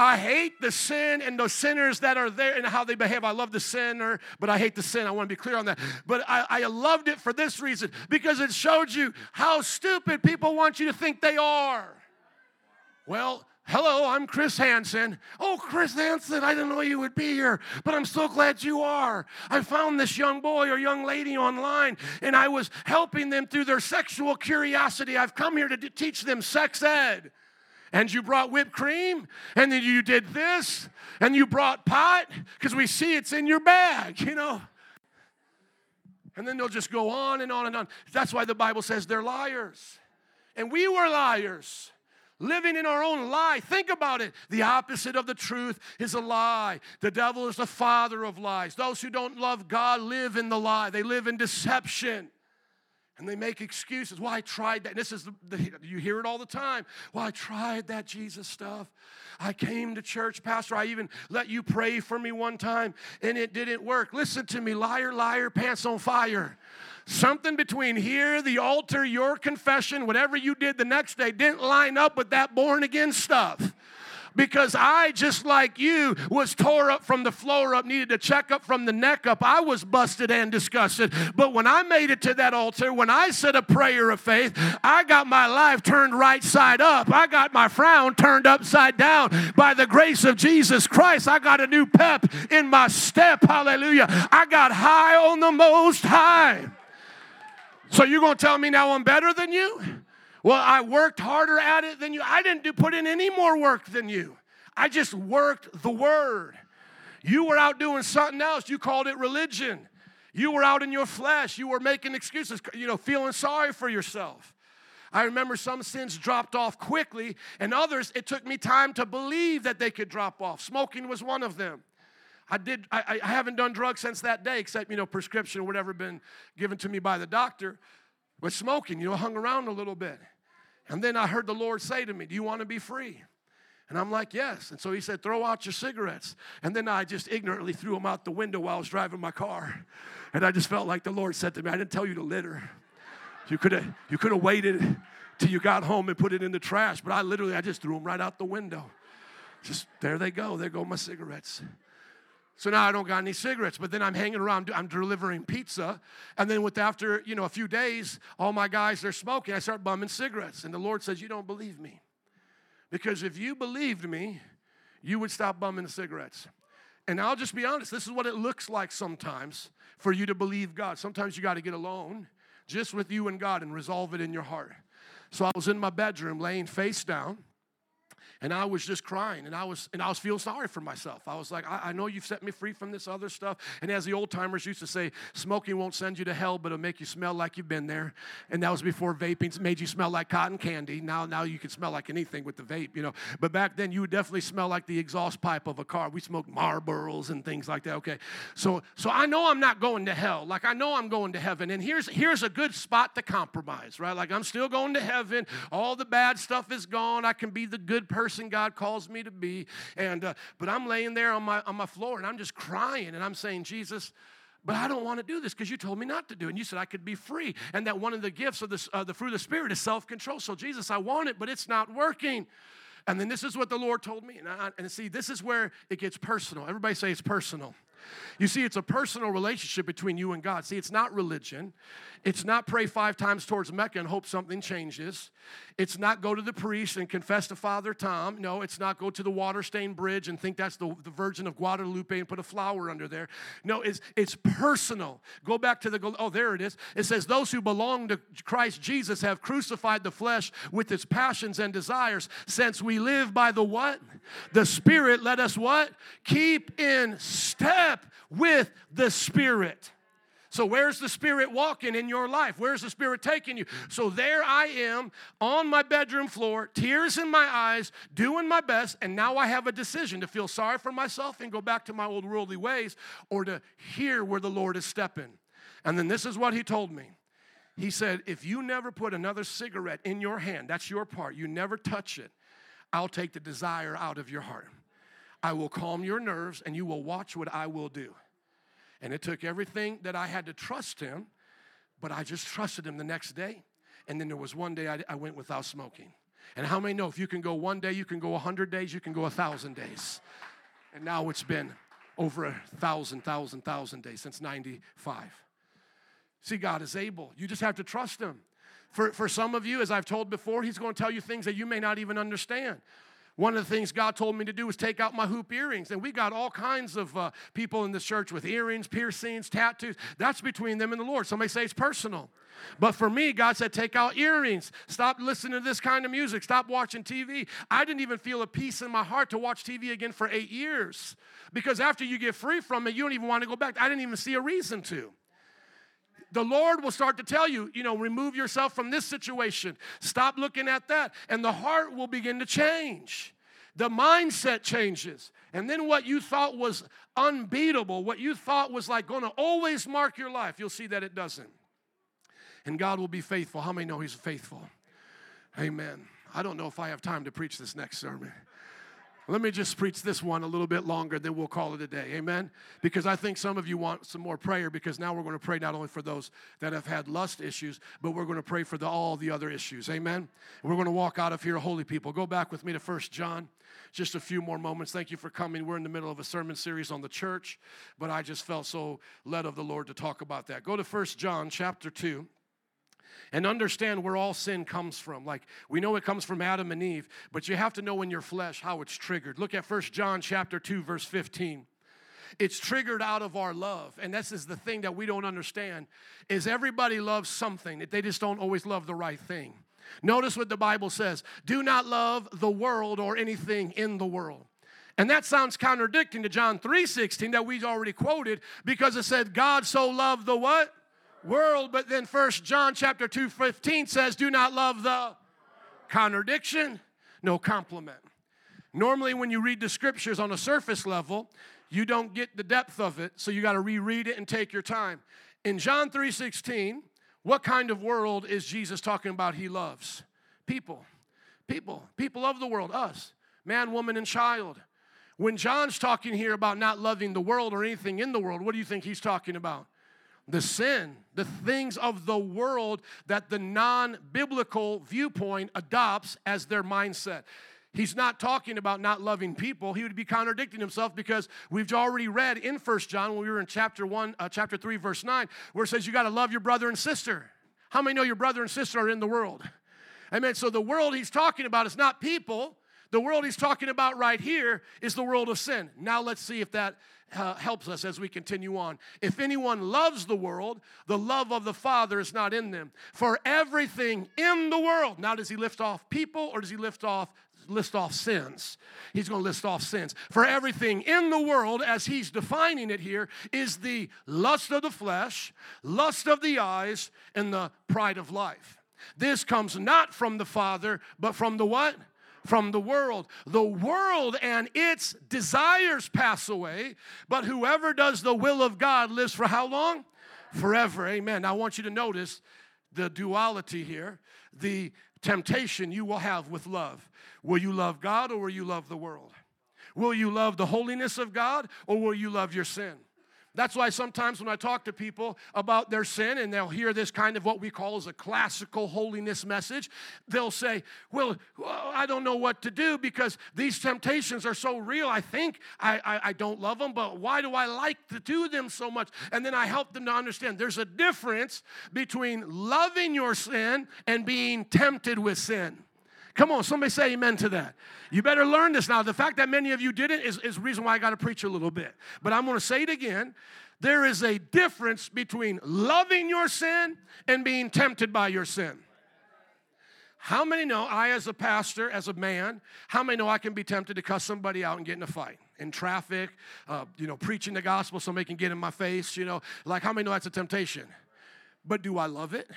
I hate the sin and the sinners that are there and how they behave. I love the sinner, but I hate the sin. I want to be clear on that. But I, I loved it for this reason because it showed you how stupid people want you to think they are. Well, Hello, I'm Chris Hansen. Oh, Chris Hansen, I didn't know you would be here, but I'm so glad you are. I found this young boy or young lady online, and I was helping them through their sexual curiosity. I've come here to d- teach them sex ed. And you brought whipped cream, and then you did this, and you brought pot, because we see it's in your bag, you know. And then they'll just go on and on and on. That's why the Bible says they're liars. And we were liars living in our own lie. Think about it. The opposite of the truth is a lie. The devil is the father of lies. Those who don't love God live in the lie, they live in deception. And they make excuses. Well, I tried that. And this is the, the, you hear it all the time. Well, I tried that Jesus stuff. I came to church, Pastor. I even let you pray for me one time, and it didn't work. Listen to me, liar, liar, pants on fire. Something between here, the altar, your confession, whatever you did the next day didn't line up with that born again stuff because I, just like you, was tore up from the floor up, needed to check up from the neck up. I was busted and disgusted. But when I made it to that altar, when I said a prayer of faith, I got my life turned right side up. I got my frown turned upside down. By the grace of Jesus Christ, I got a new pep in my step. Hallelujah. I got high on the most high. So you're going to tell me now I'm better than you? Well, I worked harder at it than you. I didn't do, put in any more work than you. I just worked the word. You were out doing something else. You called it religion. You were out in your flesh. You were making excuses, you know, feeling sorry for yourself. I remember some sins dropped off quickly, and others, it took me time to believe that they could drop off. Smoking was one of them. I did. I, I haven't done drugs since that day, except you know prescription or whatever been given to me by the doctor. But smoking, you know, hung around a little bit, and then I heard the Lord say to me, "Do you want to be free?" And I'm like, yes. And so he said, throw out your cigarettes. And then I just ignorantly threw them out the window while I was driving my car. And I just felt like the Lord said to me, I didn't tell you to litter. You could have you could have waited till you got home and put it in the trash. But I literally I just threw them right out the window. Just there they go. There go my cigarettes. So now I don't got any cigarettes, but then I'm hanging around, I'm delivering pizza. And then with after, you know, a few days, all my guys, they're smoking. I start bumming cigarettes. And the Lord says, You don't believe me. Because if you believed me, you would stop bumming cigarettes. And I'll just be honest, this is what it looks like sometimes for you to believe God. Sometimes you got to get alone just with you and God and resolve it in your heart. So I was in my bedroom laying face down and I was just crying, and I was and I was feeling sorry for myself. I was like, I, I know you've set me free from this other stuff. And as the old timers used to say, smoking won't send you to hell, but it'll make you smell like you've been there. And that was before vaping made you smell like cotton candy. Now, now you can smell like anything with the vape, you know. But back then, you would definitely smell like the exhaust pipe of a car. We smoked Marlboros and things like that. Okay, so so I know I'm not going to hell. Like I know I'm going to heaven. And here's here's a good spot to compromise, right? Like I'm still going to heaven. All the bad stuff is gone. I can be the good person God calls me to be. And uh, but I'm laying there on my on my floor and I'm just crying and I'm saying, Jesus, but I don't want to do this because you told me not to do it. And you said I could be free. And that one of the gifts of this, uh, the fruit of the Spirit is self control. So, Jesus, I want it, but it's not working. And then this is what the Lord told me. And, I, and see, this is where it gets personal. Everybody say it's personal. You see, it's a personal relationship between you and God. See, it's not religion. It's not pray five times towards Mecca and hope something changes. It's not go to the priest and confess to Father Tom. No, it's not go to the water stained bridge and think that's the, the Virgin of Guadalupe and put a flower under there. No, it's, it's personal. Go back to the, oh, there it is. It says, Those who belong to Christ Jesus have crucified the flesh with its passions and desires. Since we live by the what? The Spirit, let us what? Keep in step with the Spirit. So, where's the Spirit walking in your life? Where's the Spirit taking you? So, there I am on my bedroom floor, tears in my eyes, doing my best, and now I have a decision to feel sorry for myself and go back to my old worldly ways or to hear where the Lord is stepping. And then this is what He told me. He said, If you never put another cigarette in your hand, that's your part, you never touch it, I'll take the desire out of your heart. I will calm your nerves and you will watch what I will do. And it took everything that I had to trust him, but I just trusted him the next day. And then there was one day I, I went without smoking. And how many know if you can go one day, you can go a 100 days, you can go a 1,000 days. And now it's been over a thousand, thousand, thousand days since 95. See, God is able. You just have to trust Him. For, for some of you, as I've told before, He's going to tell you things that you may not even understand. One of the things God told me to do was take out my hoop earrings. And we got all kinds of uh, people in this church with earrings, piercings, tattoos. That's between them and the Lord. Somebody say it's personal. But for me, God said, take out earrings. Stop listening to this kind of music. Stop watching TV. I didn't even feel a peace in my heart to watch TV again for eight years. Because after you get free from it, you don't even want to go back. I didn't even see a reason to the Lord will start to tell you, you know, remove yourself from this situation. Stop looking at that. And the heart will begin to change. The mindset changes. And then what you thought was unbeatable, what you thought was like going to always mark your life, you'll see that it doesn't. And God will be faithful. How many know He's faithful? Amen. I don't know if I have time to preach this next sermon. Let me just preach this one a little bit longer, then we'll call it a day. Amen? Because I think some of you want some more prayer because now we're going to pray not only for those that have had lust issues, but we're going to pray for the, all the other issues. Amen? We're going to walk out of here holy people. Go back with me to First John. Just a few more moments. Thank you for coming. We're in the middle of a sermon series on the church, but I just felt so led of the Lord to talk about that. Go to First John chapter 2 and understand where all sin comes from. Like we know it comes from Adam and Eve, but you have to know in your flesh how it's triggered. Look at First John chapter 2 verse 15. It's triggered out of our love. And this is the thing that we don't understand is everybody loves something. They just don't always love the right thing. Notice what the Bible says. Do not love the world or anything in the world. And that sounds contradicting to John 3:16 that we already quoted because it said God so loved the what? World, but then First John chapter 2, 15 says, do not love the contradiction, no compliment. Normally, when you read the scriptures on a surface level, you don't get the depth of it, so you got to reread it and take your time. In John 3:16, what kind of world is Jesus talking about he loves? People. People. People of the world, us. Man, woman, and child. When John's talking here about not loving the world or anything in the world, what do you think he's talking about? The sin, the things of the world that the non biblical viewpoint adopts as their mindset. He's not talking about not loving people. He would be contradicting himself because we've already read in First John when we were in chapter 1, uh, chapter 3, verse 9, where it says you got to love your brother and sister. How many know your brother and sister are in the world? Amen. So the world he's talking about is not people. The world he's talking about right here is the world of sin. Now let's see if that uh, helps us as we continue on. If anyone loves the world, the love of the Father is not in them. For everything in the world, now does he lift off people or does he lift off list off sins. He's going to list off sins. For everything in the world, as he's defining it here, is the lust of the flesh, lust of the eyes, and the pride of life. This comes not from the Father, but from the what? From the world. The world and its desires pass away, but whoever does the will of God lives for how long? Forever. Amen. Now I want you to notice the duality here, the temptation you will have with love. Will you love God or will you love the world? Will you love the holiness of God or will you love your sin? That's why sometimes when I talk to people about their sin and they'll hear this kind of what we call as a classical holiness message, they'll say, Well, I don't know what to do because these temptations are so real. I think I, I, I, don't love them, but why do I like to do them so much? And then I help them to understand there's a difference between loving your sin and being tempted with sin. Come on, somebody say amen to that. You better learn this now. The fact that many of you didn't is, is the reason why I got to preach a little bit. But I'm going to say it again. There is a difference between loving your sin and being tempted by your sin. How many know I, as a pastor, as a man, how many know I can be tempted to cuss somebody out and get in a fight? In traffic, uh, you know, preaching the gospel, somebody can get in my face, you know. Like, how many know that's a temptation? But do I love it?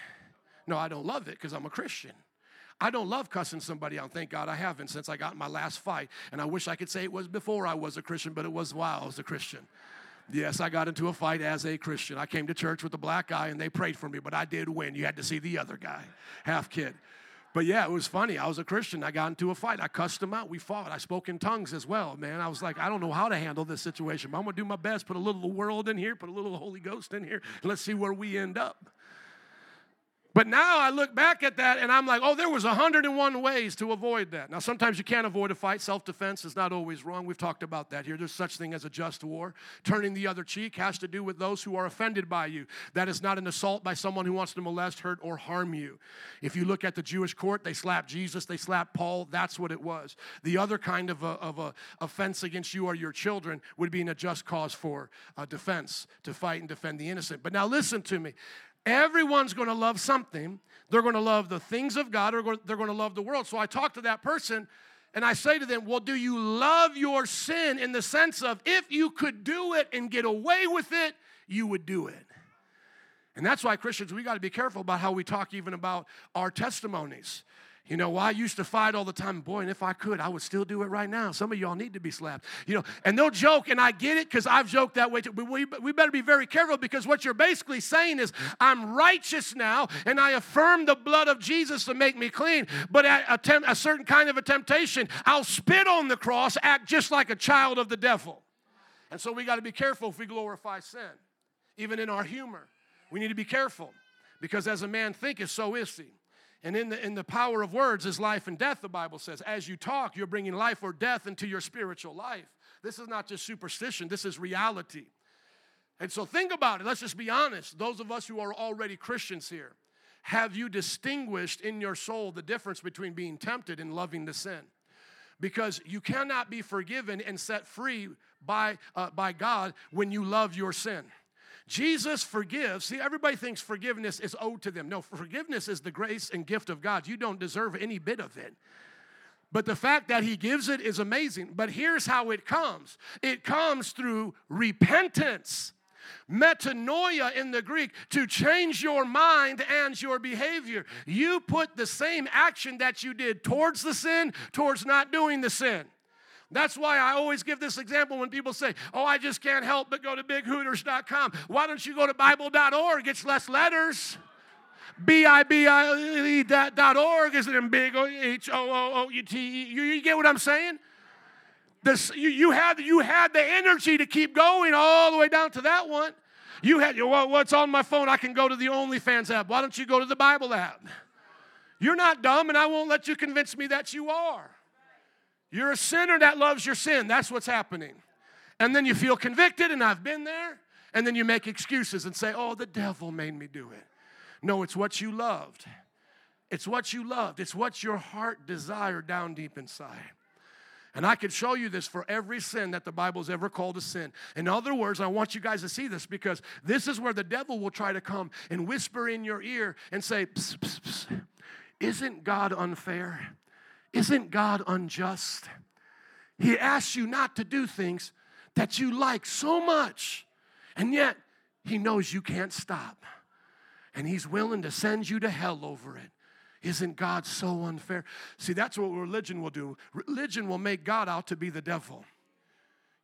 No, I don't love it because I'm a Christian. I don't love cussing somebody out. Thank God I haven't since I got my last fight. And I wish I could say it was before I was a Christian, but it was while I was a Christian. Yes, I got into a fight as a Christian. I came to church with a black guy and they prayed for me, but I did win. You had to see the other guy, half kid. But yeah, it was funny. I was a Christian. I got into a fight. I cussed him out. We fought. I spoke in tongues as well, man. I was like, I don't know how to handle this situation, but I'm going to do my best. Put a little world in here, put a little Holy Ghost in here. Let's see where we end up. But now I look back at that and I'm like, oh, there was 101 ways to avoid that. Now, sometimes you can't avoid a fight. Self-defense is not always wrong. We've talked about that here. There's such thing as a just war. Turning the other cheek has to do with those who are offended by you. That is not an assault by someone who wants to molest, hurt, or harm you. If you look at the Jewish court, they slapped Jesus, they slapped Paul. That's what it was. The other kind of a, of a offense against you or your children would be in a just cause for uh, defense, to fight and defend the innocent. But now listen to me. Everyone's going to love something. They're going to love the things of God or they're going to love the world. So I talk to that person and I say to them, Well, do you love your sin in the sense of if you could do it and get away with it, you would do it? And that's why Christians, we got to be careful about how we talk even about our testimonies. You know, well, I used to fight all the time. Boy, and if I could, I would still do it right now. Some of y'all need to be slapped. You know, and they'll joke, and I get it because I've joked that way too. But we, we better be very careful because what you're basically saying is, I'm righteous now, and I affirm the blood of Jesus to make me clean. But at a, temp, a certain kind of a temptation, I'll spit on the cross, act just like a child of the devil. And so we got to be careful if we glorify sin, even in our humor. We need to be careful because as a man thinketh, so is he. And in the, in the power of words is life and death, the Bible says. As you talk, you're bringing life or death into your spiritual life. This is not just superstition, this is reality. And so think about it. Let's just be honest. Those of us who are already Christians here, have you distinguished in your soul the difference between being tempted and loving the sin? Because you cannot be forgiven and set free by, uh, by God when you love your sin. Jesus forgives. See, everybody thinks forgiveness is owed to them. No, forgiveness is the grace and gift of God. You don't deserve any bit of it. But the fact that he gives it is amazing. But here's how it comes it comes through repentance. Metanoia in the Greek, to change your mind and your behavior. You put the same action that you did towards the sin, towards not doing the sin. That's why I always give this example when people say, Oh, I just can't help but go to bighooters.com. Why don't you go to Bible.org? It's less letters. B-I-B-I-E dot org is it in big H-O-O-O-U-T-E. You get what I'm saying? This, you, you, had, you had the energy to keep going all the way down to that one. You had, well, what's on my phone? I can go to the OnlyFans app. Why don't you go to the Bible app? You're not dumb, and I won't let you convince me that you are. You're a sinner that loves your sin. That's what's happening. And then you feel convicted, and I've been there. And then you make excuses and say, oh, the devil made me do it. No, it's what you loved. It's what you loved. It's what your heart desired down deep inside. And I could show you this for every sin that the Bible's ever called a sin. In other words, I want you guys to see this because this is where the devil will try to come and whisper in your ear and say, psst, psst, psst. Isn't God unfair? Isn't God unjust? He asks you not to do things that you like so much, and yet He knows you can't stop. And He's willing to send you to hell over it. Isn't God so unfair? See, that's what religion will do. Religion will make God out to be the devil.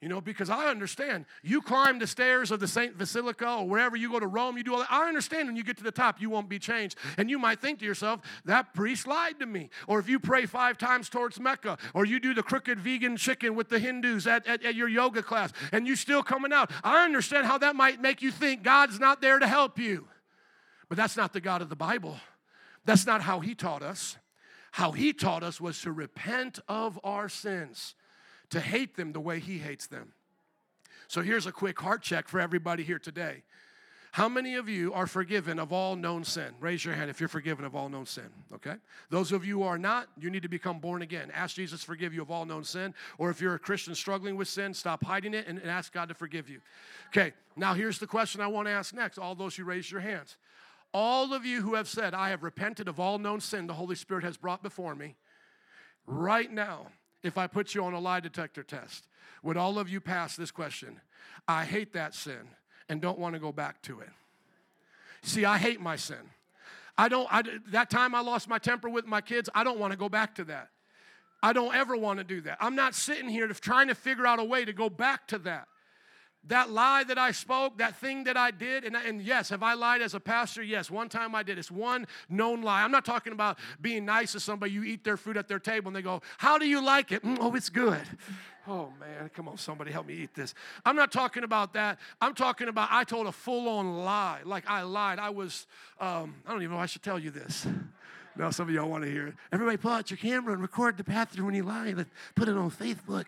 You know, because I understand you climb the stairs of the Saint Basilica or wherever you go to Rome, you do all that. I understand when you get to the top, you won't be changed. And you might think to yourself, that priest lied to me. Or if you pray five times towards Mecca, or you do the crooked vegan chicken with the Hindus at, at, at your yoga class, and you still coming out. I understand how that might make you think God's not there to help you. But that's not the God of the Bible. That's not how He taught us. How He taught us was to repent of our sins to hate them the way He hates them. So here's a quick heart check for everybody here today. How many of you are forgiven of all known sin? Raise your hand if you're forgiven of all known sin, okay? Those of you who are not, you need to become born again. Ask Jesus to forgive you of all known sin. Or if you're a Christian struggling with sin, stop hiding it and, and ask God to forgive you. Okay, now here's the question I want to ask next, all those who raise your hands. All of you who have said, I have repented of all known sin the Holy Spirit has brought before me, right now, if I put you on a lie detector test, would all of you pass this question? I hate that sin and don't want to go back to it. See, I hate my sin. I don't, I, that time I lost my temper with my kids, I don't want to go back to that. I don't ever want to do that. I'm not sitting here trying to figure out a way to go back to that that lie that I spoke, that thing that I did, and, and, yes, have I lied as a pastor? Yes, one time I did. It's one known lie. I'm not talking about being nice to somebody. You eat their food at their table and they go, How do you like it? Mm, oh, it's good. Oh man, come on, somebody help me eat this. I'm not talking about that. I'm talking about I told a full on lie. Like I lied. I was, um, I don't even know I should tell you this. Now, some of y'all want to hear it. Everybody pull out your camera and record the pastor when he lied. Put it on Facebook.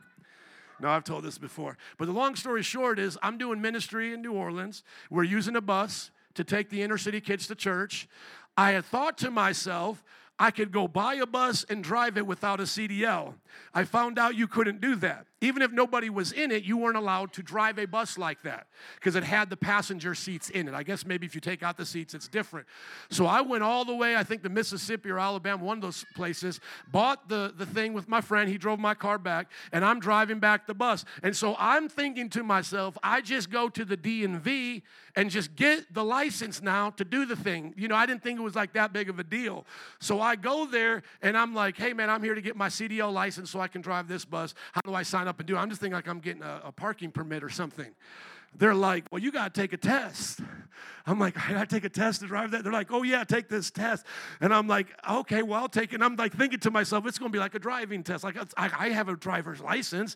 No, I've told this before. But the long story short is I'm doing ministry in New Orleans. We're using a bus to take the inner city kids to church. I had thought to myself, I could go buy a bus and drive it without a CDL. I found out you couldn't do that. Even if nobody was in it, you weren't allowed to drive a bus like that because it had the passenger seats in it. I guess maybe if you take out the seats, it's different. So I went all the way, I think, to Mississippi or Alabama, one of those places, bought the, the thing with my friend. He drove my car back, and I'm driving back the bus. And so I'm thinking to myself, I just go to the DMV and just get the license now to do the thing. You know, I didn't think it was like that big of a deal. So I go there and I'm like, hey man, I'm here to get my CDL license so I can drive this bus. How do I sign up and do? I'm just thinking like I'm getting a, a parking permit or something. They're like, well, you got to take a test. I'm like, I got to take a test to drive that. They're like, oh, yeah, take this test. And I'm like, okay, well, I'll take it. And I'm like thinking to myself, it's going to be like a driving test. Like, I, I have a driver's license.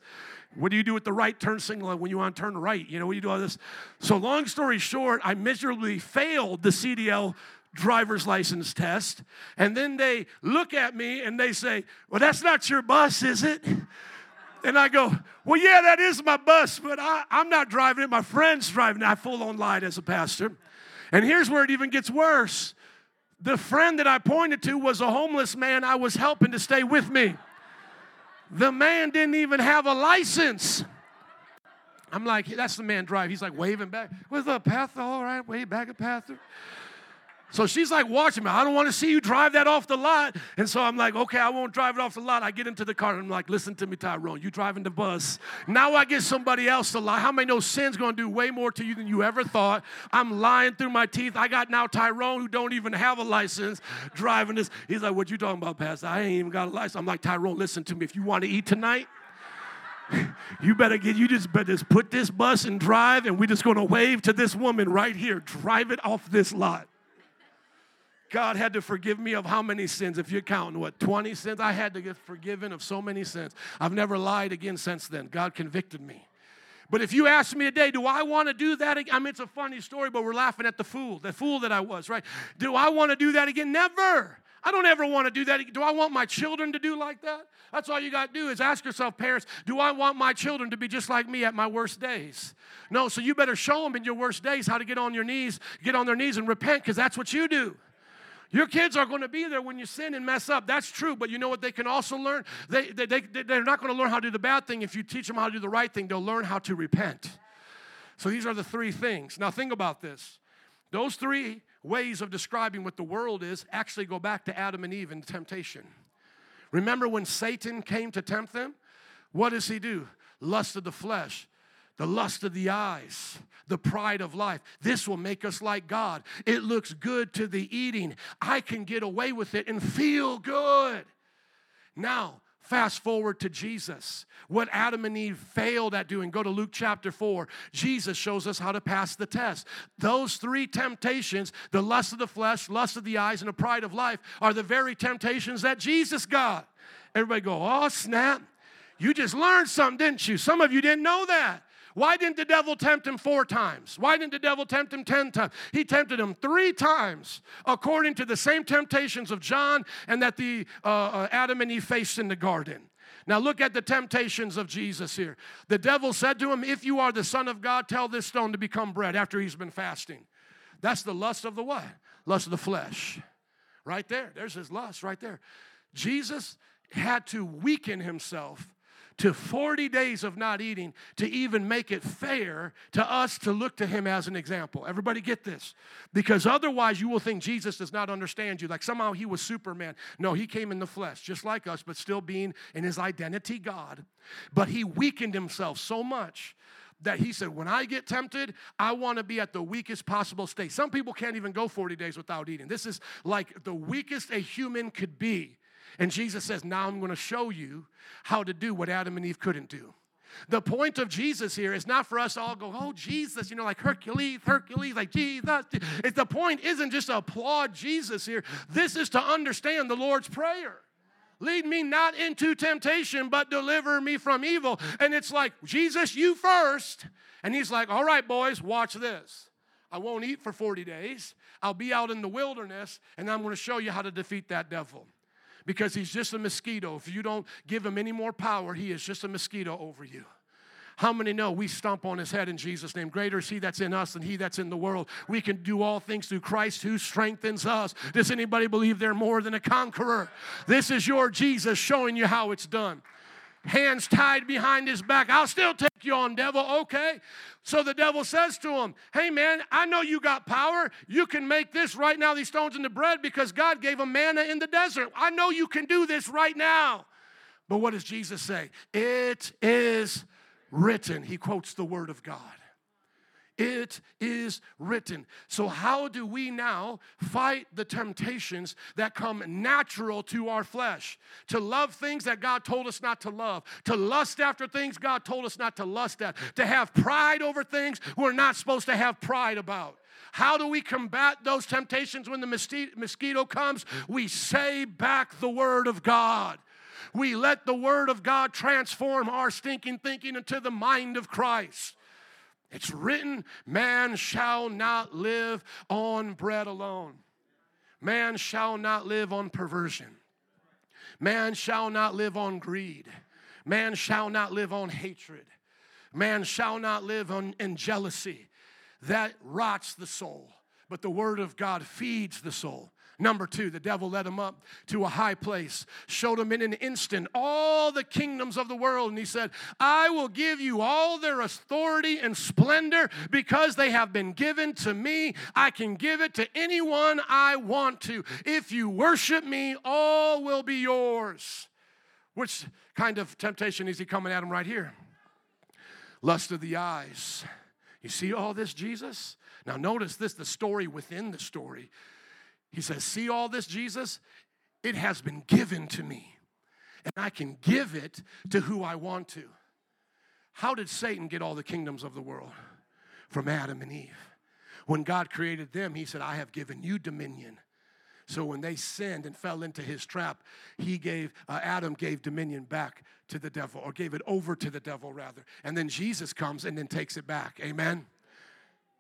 What do you do with the right turn signal when you want to turn right? You know, what you do all this? So, long story short, I miserably failed the CDL driver's license test. And then they look at me and they say, well, that's not your bus, is it? And I go, Well, yeah, that is my bus, but I, am not driving it. My friend's driving it. I full on lied as a pastor. And here's where it even gets worse the friend that I pointed to was a homeless man I was helping to stay with me. The man didn't even have a license. I'm like, that's the man drive. He's like waving back. What's up, Pastor? All right, wave back Pastor. So she's like watching me. I don't want to see you drive that off the lot. And so I'm like, okay, I won't drive it off the lot. I get into the car and I'm like, listen to me, Tyrone. You driving the bus. Now I get somebody else to lie. How many know sin's gonna do way more to you than you ever thought? I'm lying through my teeth. I got now Tyrone who don't even have a license driving this. He's like, what you talking about, Pastor? I ain't even got a license. I'm like, Tyrone, listen to me. If you want to eat tonight, *sighs* you better get you just better just put this bus and drive and we're just gonna wave to this woman right here drive it off this lot God had to forgive me of how many sins? If you're counting, what, 20 sins? I had to get forgiven of so many sins. I've never lied again since then. God convicted me. But if you ask me today, do I want to do that again? I mean, it's a funny story, but we're laughing at the fool, the fool that I was, right? Do I want to do that again? Never. I don't ever want to do that. Do I want my children to do like that? That's all you got to do is ask yourself, parents, do I want my children to be just like me at my worst days? No, so you better show them in your worst days how to get on your knees, get on their knees and repent because that's what you do. Your kids are going to be there when you sin and mess up. That's true. But you know what they can also learn? They, they, they, they're not going to learn how to do the bad thing if you teach them how to do the right thing. They'll learn how to repent. So these are the three things. Now, think about this. Those three ways of describing what the world is actually go back to Adam and Eve and temptation. Remember when Satan came to tempt them? What does he do? Lust of the flesh, the lust of the eyes, the pride of life. This will make us like God. It looks good to the eating. I can get away with it and feel good. Now, Fast forward to Jesus. What Adam and Eve failed at doing. Go to Luke chapter 4. Jesus shows us how to pass the test. Those three temptations the lust of the flesh, lust of the eyes, and the pride of life are the very temptations that Jesus got. Everybody go, oh, snap. You just learned something, didn't you? Some of you didn't know that. Why didn't the devil tempt him four times? Why didn't the devil tempt him 10 times? He tempted him three times according to the same temptations of John and that the uh, uh, Adam and Eve faced in the garden. Now look at the temptations of Jesus here. The devil said to him, If you are the Son of God, tell this stone to become bread after he's been fasting. That's the lust of the what? Lust of the flesh. Right there. There's his lust right there. Jesus had to weaken himself to 40 days of not eating to even make it fair to us to look to him as an example. Everybody get this? Because otherwise, you will think Jesus does not understand you, like somehow he was Superman. No, he came in the flesh, just like us, but still being in his identity God. But he weakened himself so much that he said, When I get tempted, I want to be at the weakest possible state. Some people can't even go 40 days without eating. This is like the weakest a human could be. And Jesus says, Now I'm going to show you how to do what Adam and Eve couldn't do. The point of Jesus here is not for us to all go, oh, Jesus, you know, like Hercules, Hercules, like Jesus. It's the point isn't just to applaud Jesus here. This is to understand the Lord's Prayer. Lead me not into temptation, but deliver me from evil. And it's like, Jesus, you first. And he's like, all right, boys, watch this. I won't eat for 40 days. I'll be out in the wilderness, and I'm going to show you how to defeat that devil because he's just a mosquito. If you don't give him any more power, he is just a mosquito over you. How many know we stomp on his head in Jesus' name? Greater is he that's in us than he that's in the world. We can do all things through Christ who strengthens us. Does anybody believe they're more than a conqueror? This is your Jesus showing you how it's done hands tied behind his back. I'll still take you on, devil. Okay. So the devil says to him, Hey, man, I know you got power. You can make this right now, these stones into bread, because God gave him manna in the desert. I know you can do this right now. But what does Jesus say? It is written. He quotes the word of God. It is written. So, how do we now fight the temptations that come natural to our flesh? To love things that God told us not to love, to lust after things God told us not to lust at, to have pride over things we're not supposed to have pride about. How do we combat those temptations when the mosquito comes? We say back the word of God. We let the word of God transform our stinking thinking into the mind of Christ. It's written, man shall not live on bread alone. Man shall not live on perversion. Man shall not live on greed. Man shall not live on hatred. Man shall not live on in jealousy. That rots the soul. But the word of God feeds the soul. Number two, the devil led him up to a high place, showed him in an instant all the kingdoms of the world, and he said, I will give you all their authority and splendor because they have been given to me. I can give it to anyone I want to. If you worship me, all will be yours. Which kind of temptation is he coming at him right here? Lust of the eyes. You see all this, Jesus? Now, notice this the story within the story. He says, See all this, Jesus? It has been given to me, and I can give it to who I want to. How did Satan get all the kingdoms of the world? From Adam and Eve. When God created them, He said, I have given you dominion. So when they sinned and fell into his trap, he gave uh, Adam gave dominion back to the devil, or gave it over to the devil rather. And then Jesus comes and then takes it back. Amen.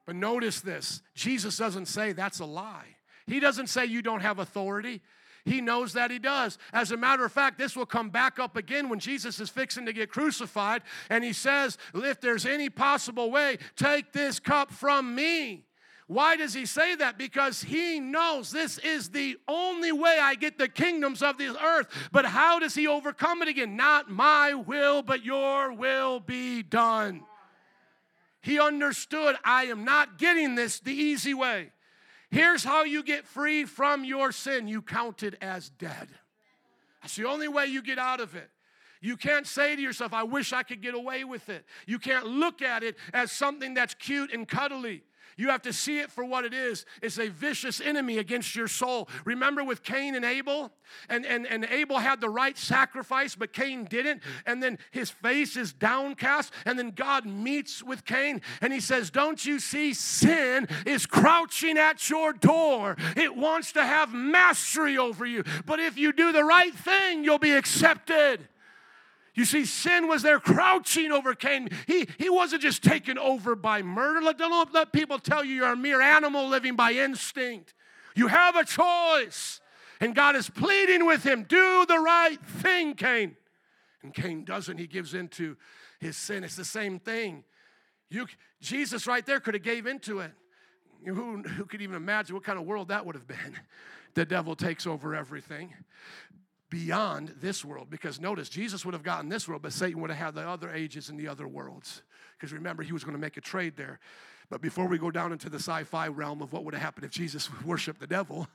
But notice this: Jesus doesn't say that's a lie. He doesn't say you don't have authority. He knows that he does. As a matter of fact, this will come back up again when Jesus is fixing to get crucified. And he says, If there's any possible way, take this cup from me. Why does he say that? Because he knows this is the only way I get the kingdoms of the earth. But how does he overcome it again? Not my will, but your will be done. He understood I am not getting this the easy way. Here's how you get free from your sin you count it as dead. That's the only way you get out of it. You can't say to yourself, I wish I could get away with it. You can't look at it as something that's cute and cuddly. You have to see it for what it is. It's a vicious enemy against your soul. Remember with Cain and Abel? And, and, and Abel had the right sacrifice, but Cain didn't. And then his face is downcast. And then God meets with Cain and he says, Don't you see sin is crouching at your door? It wants to have mastery over you. But if you do the right thing, you'll be accepted. You see, sin was there crouching over Cain. He, he wasn't just taken over by murder. Let, don't let people tell you you're a mere animal living by instinct. You have a choice. And God is pleading with him do the right thing, Cain. And Cain doesn't. He gives into his sin. It's the same thing. You, Jesus right there could have gave into it. Who, who could even imagine what kind of world that would have been? *laughs* The devil takes over everything beyond this world. Because notice, Jesus would have gotten this world, but Satan would have had the other ages and the other worlds. Because remember, he was going to make a trade there. But before we go down into the sci fi realm of what would have happened if Jesus *laughs* worshiped the devil,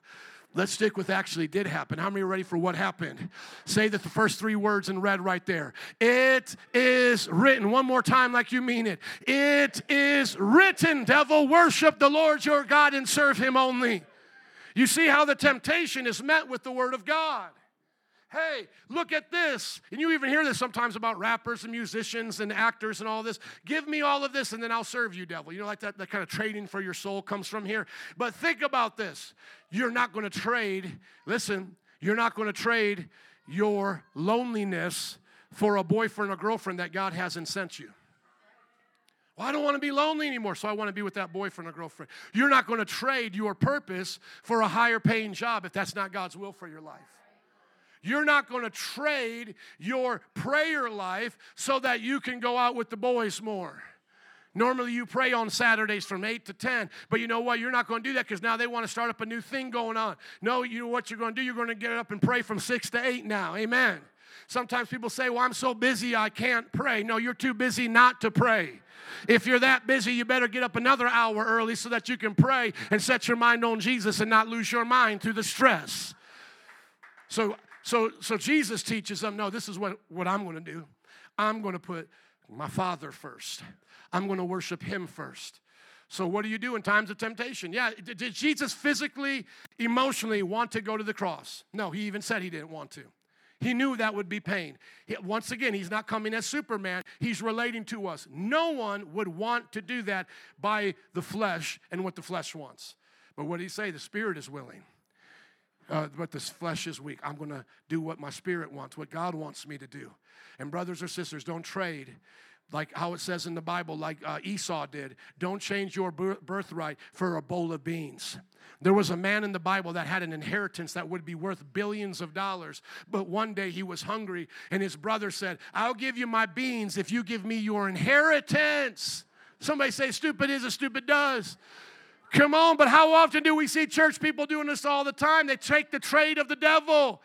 let's stick with actually did happen. How many are ready for what happened? Say that the first three words in red right there. It is written. One more time, like you mean it. It is written, devil, worship the Lord your God and serve him only. You see how the temptation is met with the word of God hey, look at this. And you even hear this sometimes about rappers and musicians and actors and all this. Give me all of this and then I'll serve you, devil. You know, like that, that kind of trading for your soul comes from here. But think about this. You're not going to trade, listen, you're not going to trade your loneliness for a boyfriend or girlfriend that God hasn't sent you. Well, I don't want to be lonely anymore, so I want to be with that boyfriend or girlfriend. You're not going to trade your purpose for a higher paying job if that's not God's will for your life. You're not going to trade your prayer life so that you can go out with the boys more. Normally, you pray on Saturdays from 8 to 10, but you know what? You're not going to do that because now they want to start up a new thing going on. No, you know what you're going to do? You're going to get up and pray from 6 to 8 now. Amen. Sometimes people say, Well, I'm so busy I can't pray. No, you're too busy not to pray. If you're that busy, you better get up another hour early so that you can pray and set your mind on Jesus and not lose your mind through the stress. So so, so Jesus teaches them, no, this is what, what I'm going to do. I'm going to put my Father first. I'm going to worship Him first. So, what do you do in times of temptation? Yeah, did Jesus physically, emotionally want to go to the cross? No, he even said he didn't want to. He knew that would be pain. Once again, he's not coming as Superman, he's relating to us. No one would want to do that by the flesh and what the flesh wants. But what did he say? The spirit is willing uh, but this flesh is weak. I'm going to do what my spirit wants, what God wants me to do. And brothers or sisters, don't trade like how it says in the Bible, like uh, Esau did. Don't change your birthright for a bowl of beans. There was a man in the Bible that had an inheritance that would be worth billions of dollars, but one day he was hungry, and his brother said, I'll give you my beans if you give me your inheritance. Somebody say, stupid is as stupid does. Come on, but how often do we see church people doing this all the time? They take the trade of the devil.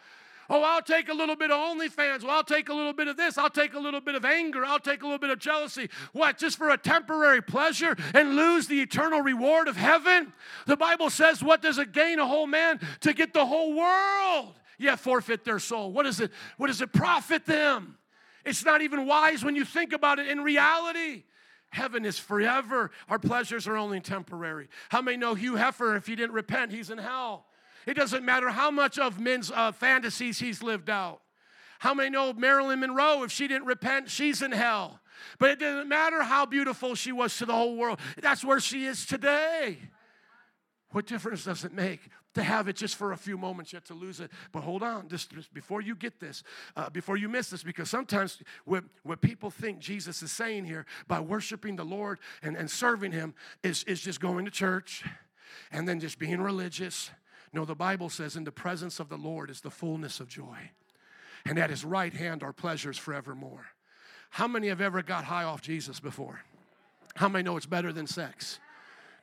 Oh, I'll take a little bit of OnlyFans. Well, I'll take a little bit of this. I'll take a little bit of anger. I'll take a little bit of jealousy. What? Just for a temporary pleasure and lose the eternal reward of heaven? The Bible says, What does it gain a whole man to get the whole world? Yeah, forfeit their soul. What is it? What does it profit them? It's not even wise when you think about it in reality. Heaven is forever. Our pleasures are only temporary. How many know Hugh Hefner, if he didn't repent, he's in hell? It doesn't matter how much of men's uh, fantasies he's lived out. How many know Marilyn Monroe, if she didn't repent, she's in hell? But it doesn't matter how beautiful she was to the whole world. That's where she is today. What difference does it make to have it just for a few moments, yet to lose it? But hold on, just, just before you get this, uh, before you miss this, because sometimes what, what people think Jesus is saying here by worshiping the Lord and, and serving Him is, is just going to church and then just being religious. No, the Bible says, in the presence of the Lord is the fullness of joy, and at His right hand are pleasures forevermore. How many have ever got high off Jesus before? How many know it's better than sex?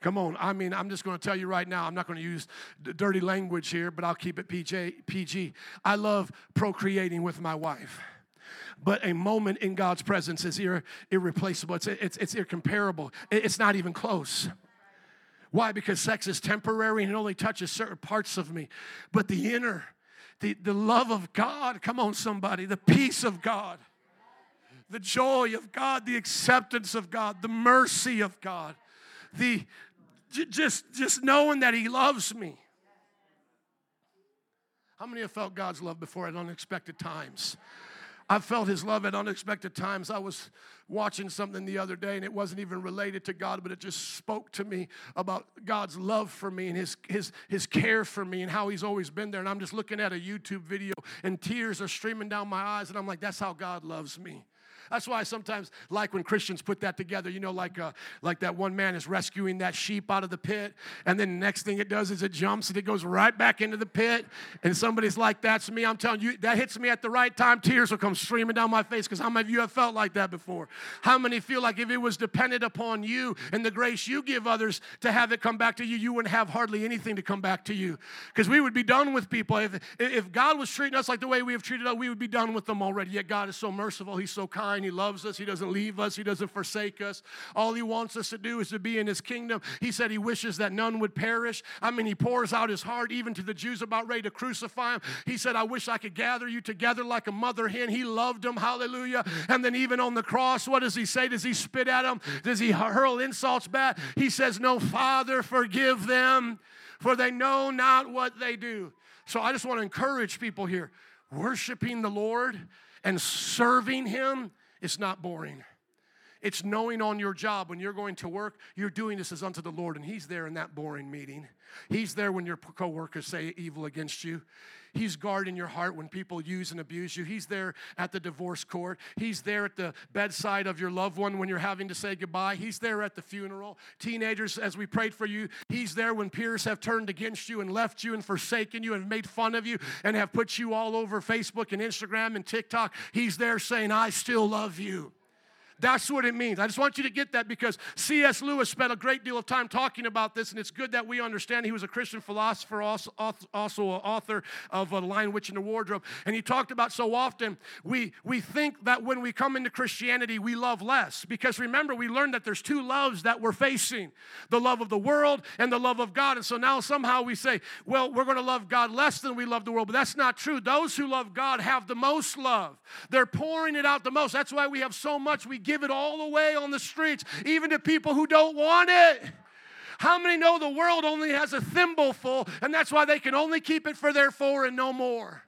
Come on. I mean, I'm just going to tell you right now, I'm not going to use dirty language here, but I'll keep it PJ, PG. I love procreating with my wife. But a moment in God's presence is irre- irreplaceable. It's, it's, it's incomparable. It's not even close. Why? Because sex is temporary and it only touches certain parts of me. But the inner, the, the love of God, come on, somebody, the peace of God, the joy of God, the acceptance of God, the mercy of God, the just, just knowing that He loves me. How many have felt God's love before at unexpected times? I've felt his love at unexpected times. I was watching something the other day and it wasn't even related to God, but it just spoke to me about God's love for me and his, his, his care for me and how he's always been there. And I'm just looking at a YouTube video and tears are streaming down my eyes and I'm like, that's how God loves me. That's why I sometimes like when Christians put that together. You know, like uh, like that one man is rescuing that sheep out of the pit, and then the next thing it does is it jumps and it goes right back into the pit. And somebody's like, "That's me." I'm telling you, that hits me at the right time. Tears will come streaming down my face because how many of you have felt like that before? How many feel like if it was dependent upon you and the grace you give others to have it come back to you, you wouldn't have hardly anything to come back to you? Because we would be done with people. If, if God was treating us like the way we have treated us, we would be done with them already. Yet God is so merciful. He's so kind. He loves us. He doesn't leave us. He doesn't forsake us. All He wants us to do is to be in His kingdom. He said He wishes that none would perish. I mean, He pours out His heart even to the Jews about ready to crucify Him. He said, I wish I could gather you together like a mother hen. He loved them. Hallelujah. And then even on the cross, what does He say? Does He spit at them? Does He hurl insults back? He says, No, Father, forgive them, for they know not what they do. So I just want to encourage people here worshiping the Lord and serving Him is not boring. It's knowing on your job when you're going to work, you're doing this as unto the Lord, and He's there in that boring meeting. He's there when your coworkers say evil against you. He's guarding your heart when people use and abuse you. He's there at the divorce court. He's there at the bedside of your loved one when you're having to say goodbye. He's there at the funeral. Teenagers, as we prayed for you, He's there when peers have turned against you and left you and forsaken you and made fun of you and have put you all over Facebook and Instagram and TikTok. He's there saying, I still love you. That's what it means. I just want you to get that because C.S. Lewis spent a great deal of time talking about this, and it's good that we understand he was a Christian philosopher, also, also an author of A Lion, Witch, and the Wardrobe. And he talked about so often we, we think that when we come into Christianity, we love less. Because remember, we learned that there's two loves that we're facing the love of the world and the love of God. And so now somehow we say, well, we're going to love God less than we love the world. But that's not true. Those who love God have the most love, they're pouring it out the most. That's why we have so much. We give it all away on the streets, even to people who don't want it. How many know the world only has a thimbleful, and that's why they can only keep it for their four and no more?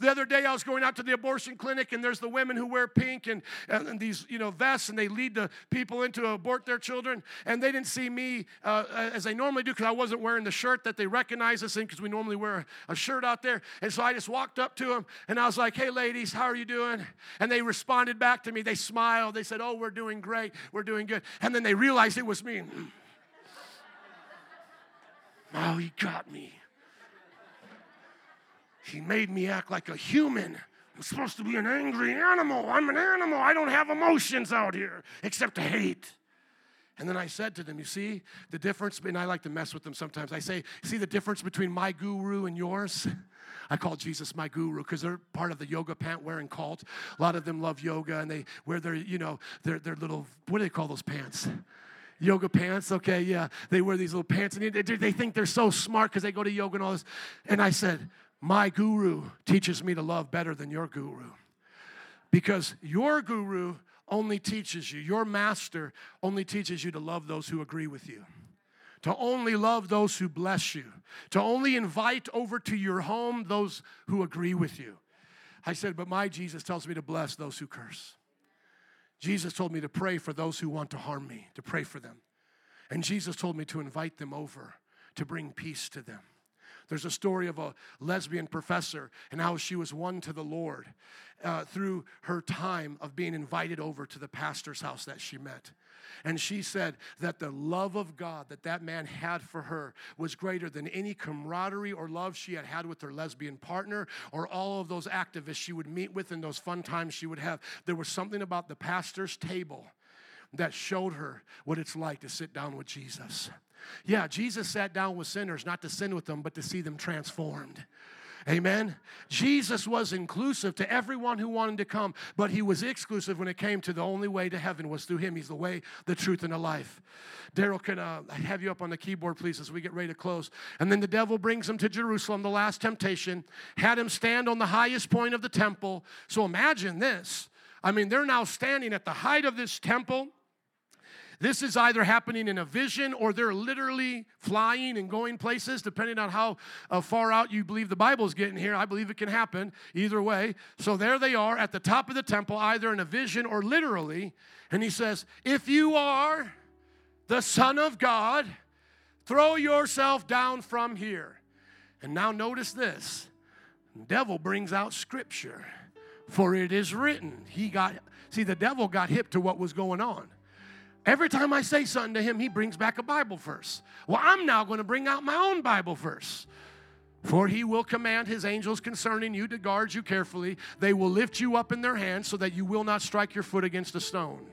The other day I was going out to the abortion clinic and there's the women who wear pink and, and these, you know, vests and they lead the people in to abort their children. And they didn't see me uh, as they normally do because I wasn't wearing the shirt that they recognize us in because we normally wear a, a shirt out there. And so I just walked up to them and I was like, hey, ladies, how are you doing? And they responded back to me. They smiled. They said, oh, we're doing great. We're doing good. And then they realized it was me. *laughs* oh, he got me. He made me act like a human. I'm supposed to be an angry animal. I'm an animal. I don't have emotions out here except to hate. And then I said to them, You see the difference? And I like to mess with them sometimes. I say, See the difference between my guru and yours? I call Jesus my guru because they're part of the yoga pant wearing cult. A lot of them love yoga and they wear their, you know, their, their little, what do they call those pants? yoga pants. Okay, yeah, they wear these little pants and they, they think they're so smart because they go to yoga and all this. And I said, my guru teaches me to love better than your guru. Because your guru only teaches you, your master only teaches you to love those who agree with you, to only love those who bless you, to only invite over to your home those who agree with you. I said, but my Jesus tells me to bless those who curse. Jesus told me to pray for those who want to harm me, to pray for them. And Jesus told me to invite them over, to bring peace to them. There's a story of a lesbian professor and how she was won to the Lord uh, through her time of being invited over to the pastor's house that she met. And she said that the love of God that that man had for her was greater than any camaraderie or love she had had with her lesbian partner or all of those activists she would meet with in those fun times she would have. There was something about the pastor's table that showed her what it's like to sit down with Jesus. Yeah, Jesus sat down with sinners not to sin with them, but to see them transformed. Amen. Jesus was inclusive to everyone who wanted to come, but he was exclusive when it came to the only way to heaven was through him. He's the way, the truth, and the life. Daryl, can uh, have you up on the keyboard, please, as we get ready to close. And then the devil brings him to Jerusalem, the last temptation, had him stand on the highest point of the temple. So imagine this. I mean, they're now standing at the height of this temple. This is either happening in a vision or they're literally flying and going places, depending on how uh, far out you believe the Bible's getting here. I believe it can happen either way. So there they are at the top of the temple, either in a vision or literally. And he says, If you are the Son of God, throw yourself down from here. And now notice this the devil brings out scripture. For it is written. He got, see, the devil got hip to what was going on. Every time I say something to him, he brings back a Bible verse. Well, I'm now going to bring out my own Bible verse. For he will command his angels concerning you to guard you carefully. They will lift you up in their hands so that you will not strike your foot against a stone.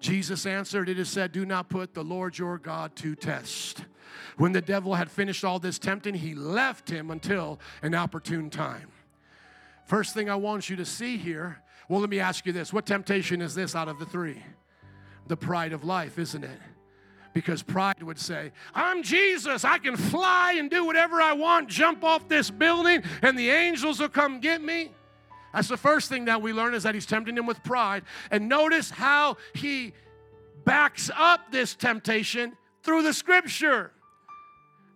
Jesus answered, It is said, Do not put the Lord your God to test. When the devil had finished all this tempting, he left him until an opportune time. First thing I want you to see here, well, let me ask you this what temptation is this out of the three? The pride of life, isn't it? Because pride would say, I'm Jesus. I can fly and do whatever I want, jump off this building, and the angels will come get me. That's the first thing that we learn is that he's tempting him with pride. And notice how he backs up this temptation through the scripture.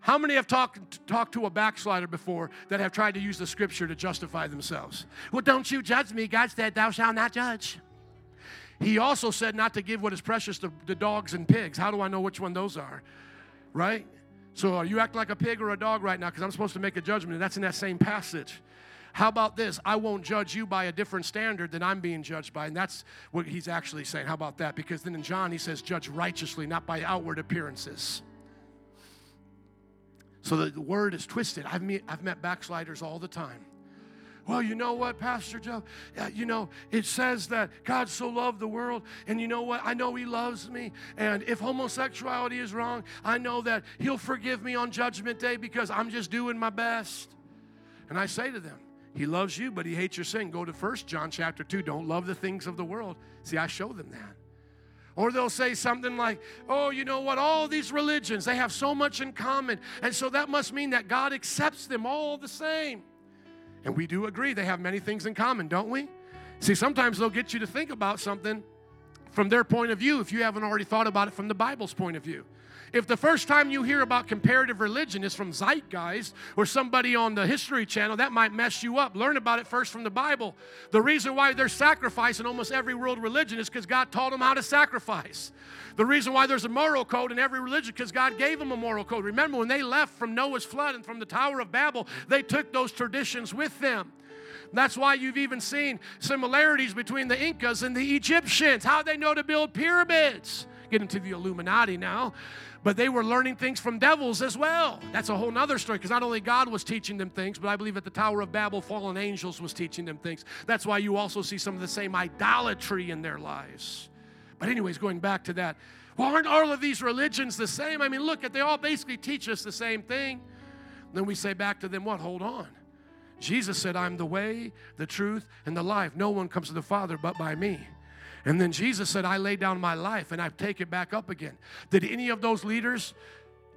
How many have talked, talked to a backslider before that have tried to use the scripture to justify themselves? Well, don't you judge me. God said, Thou shalt not judge. He also said not to give what is precious to the dogs and pigs. How do I know which one those are? Right? So are you acting like a pig or a dog right now? Because I'm supposed to make a judgment, and that's in that same passage. How about this? I won't judge you by a different standard than I'm being judged by. And that's what he's actually saying. How about that? Because then in John, he says, judge righteously, not by outward appearances. So the word is twisted. I've met, I've met backsliders all the time well, you know what, Pastor Joe? You know, it says that God so loved the world, and you know what? I know He loves me. And if homosexuality is wrong, I know that He'll forgive me on Judgment Day because I'm just doing my best. And I say to them, He loves you, but He hates your sin. Go to First John chapter 2. Don't love the things of the world. See, I show them that. Or they'll say something like, oh, you know what? All these religions, they have so much in common. And so that must mean that God accepts them all the same. And we do agree they have many things in common, don't we? See, sometimes they'll get you to think about something from their point of view if you haven't already thought about it from the Bible's point of view. If the first time you hear about comparative religion is from Zeitgeist or somebody on the History Channel, that might mess you up. Learn about it first from the Bible. The reason why there's sacrifice in almost every world religion is because God taught them how to sacrifice. The reason why there's a moral code in every religion because God gave them a moral code. Remember, when they left from Noah's flood and from the Tower of Babel, they took those traditions with them. That's why you've even seen similarities between the Incas and the Egyptians. How they know to build pyramids. Get into the Illuminati now but they were learning things from devils as well. That's a whole nother story because not only God was teaching them things, but I believe at the Tower of Babel, fallen angels was teaching them things. That's why you also see some of the same idolatry in their lives. But, anyways, going back to that, well, aren't all of these religions the same? I mean, look at they all basically teach us the same thing. Then we say back to them, what? Hold on. Jesus said, I'm the way, the truth, and the life. No one comes to the Father but by me. And then Jesus said, I lay down my life and I take it back up again. Did any of those leaders,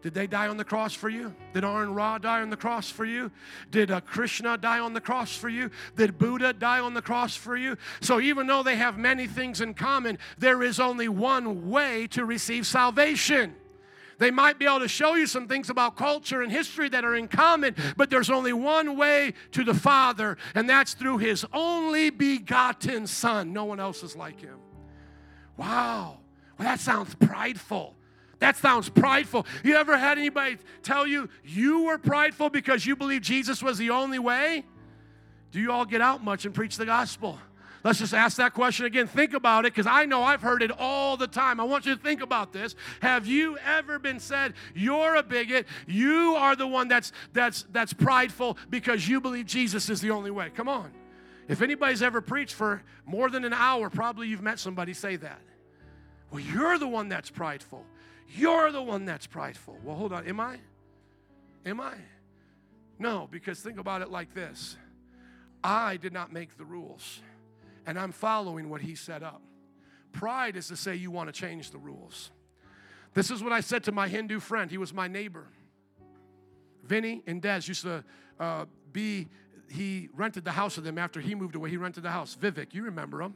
did they die on the cross for you? Did Aron Ra die on the cross for you? Did uh, Krishna die on the cross for you? Did Buddha die on the cross for you? So even though they have many things in common, there is only one way to receive salvation. They might be able to show you some things about culture and history that are in common, but there's only one way to the Father, and that's through His only begotten Son. No one else is like Him. Wow. Well, that sounds prideful. That sounds prideful. You ever had anybody tell you you were prideful because you believe Jesus was the only way? Do you all get out much and preach the gospel? Let's just ask that question again. Think about it because I know I've heard it all the time. I want you to think about this. Have you ever been said you're a bigot? You are the one that's that's that's prideful because you believe Jesus is the only way. Come on. If anybody's ever preached for more than an hour, probably you've met somebody say that. Well, you're the one that's prideful. You're the one that's prideful. Well, hold on. Am I? Am I? No, because think about it like this I did not make the rules, and I'm following what he set up. Pride is to say you want to change the rules. This is what I said to my Hindu friend. He was my neighbor. Vinny and Des used to uh, be, he rented the house of them after he moved away. He rented the house. Vivek, you remember him.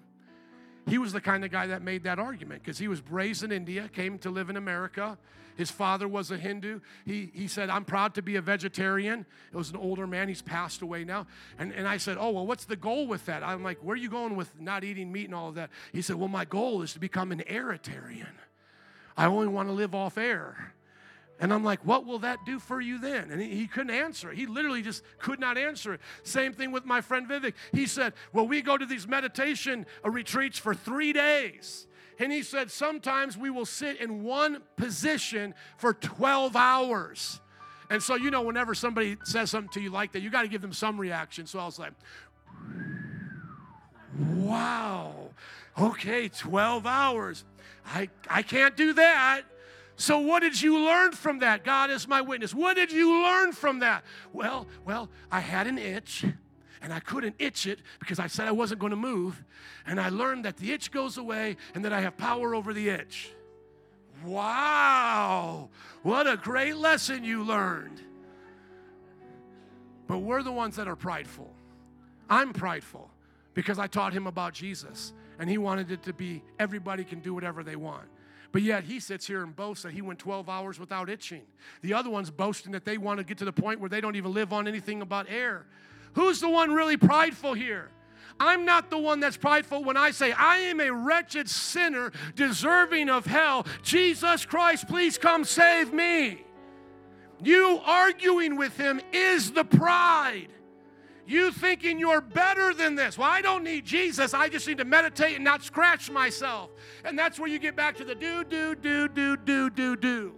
He was the kind of guy that made that argument because he was raised in India, came to live in America. His father was a Hindu. He, he said, I'm proud to be a vegetarian. It was an older man. He's passed away now. And, and I said, Oh, well, what's the goal with that? I'm like, Where are you going with not eating meat and all of that? He said, Well, my goal is to become an aeritarian. I only want to live off air. And I'm like, what will that do for you then? And he, he, couldn't answer it. He literally just could not answer it. Same thing with my friend Vivek. He said, well, we go to these meditation uh, retreats for three days. And he said, sometimes we will sit in one position for 12 hours. And so, you know, whenever somebody says something to you like that, you got to give them some reaction. So I was like, wow, okay, 12 hours. I, I can't do that. So, what did you learn from that? God is my witness. What did you learn from that? Well, well, I had an itch and I couldn't itch it because I said I wasn't going to move. And I learned that the itch goes away and that I have power over the itch. Wow, what a great lesson you learned. But we're the ones that are prideful. I'm prideful because I taught him about Jesus and he wanted it to be everybody can do whatever they want. But yet he sits here and boasts that he went 12 hours without itching. The other one's boasting that they want to get to the point where they don't even live on anything about air. Who's the one really prideful here? I'm not the one that's prideful when I say, I am a wretched sinner deserving of hell. Jesus Christ, please come save me. You arguing with him is the pride. You thinking you're better than this. Well, I don't need Jesus. I just need to meditate and not scratch myself. And that's where you get back to the do, do, do, do, do, do, do.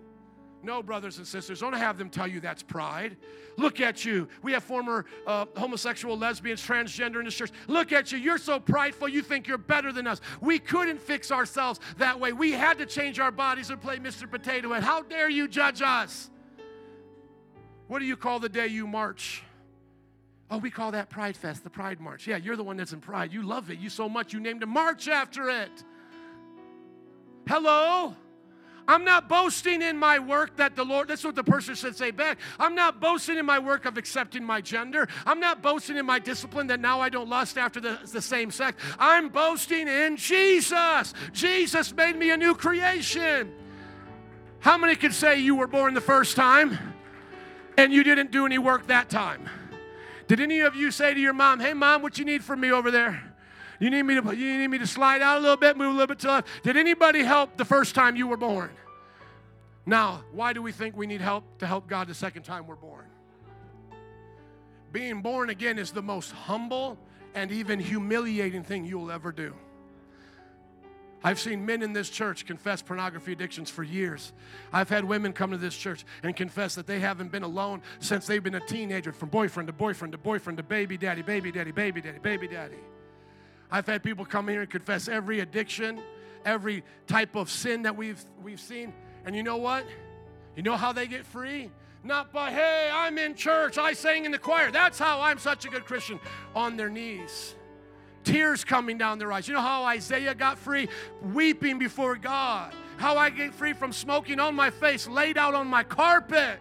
No, brothers and sisters, don't have them tell you that's pride. Look at you. We have former uh, homosexual, lesbians, transgender in this church. Look at you. You're so prideful, you think you're better than us. We couldn't fix ourselves that way. We had to change our bodies and play Mr. Potato Head. How dare you judge us? What do you call the day you march? Oh, we call that Pride Fest, the Pride March. Yeah, you're the one that's in Pride. You love it. You so much you named a march after it. Hello? I'm not boasting in my work that the Lord, that's what the person should say back. I'm not boasting in my work of accepting my gender. I'm not boasting in my discipline that now I don't lust after the, the same sex. I'm boasting in Jesus. Jesus made me a new creation. How many could say you were born the first time and you didn't do any work that time? Did any of you say to your mom, "Hey, mom, what you need from me over there? You need me to you need me to slide out a little bit, move a little bit to left." Did anybody help the first time you were born? Now, why do we think we need help to help God the second time we're born? Being born again is the most humble and even humiliating thing you'll ever do. I've seen men in this church confess pornography addictions for years. I've had women come to this church and confess that they haven't been alone since they've been a teenager, from boyfriend to boyfriend to boyfriend to baby daddy, baby daddy, baby daddy, baby daddy. I've had people come here and confess every addiction, every type of sin that we've, we've seen. And you know what? You know how they get free? Not by, hey, I'm in church, I sang in the choir. That's how I'm such a good Christian. On their knees tears coming down their eyes. You know how Isaiah got free? Weeping before God. How I get free from smoking on my face, laid out on my carpet.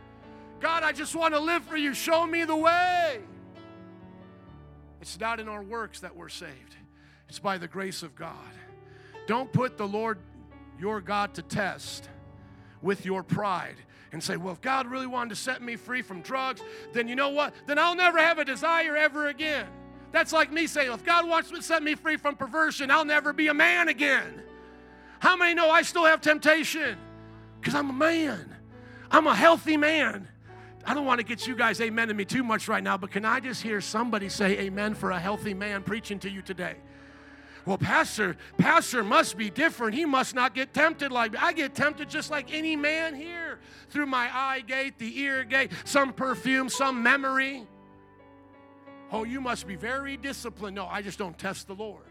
God, I just want to live for you. Show me the way. It's not in our works that we're saved, it's by the grace of God. Don't put the Lord your God to test with your pride and say, well, if God really wanted to set me free from drugs, then you know what? Then I'll never have a desire ever again. That's like me saying, if God wants to set me free from perversion, I'll never be a man again. How many know I still have temptation? Because I'm a man. I'm a healthy man. I don't want to get you guys amen to me too much right now, but can I just hear somebody say amen for a healthy man preaching to you today? Well, Pastor, Pastor must be different. He must not get tempted like me. I get tempted just like any man here through my eye gate, the ear gate, some perfume, some memory. Oh, you must be very disciplined. No, I just don't test the Lord.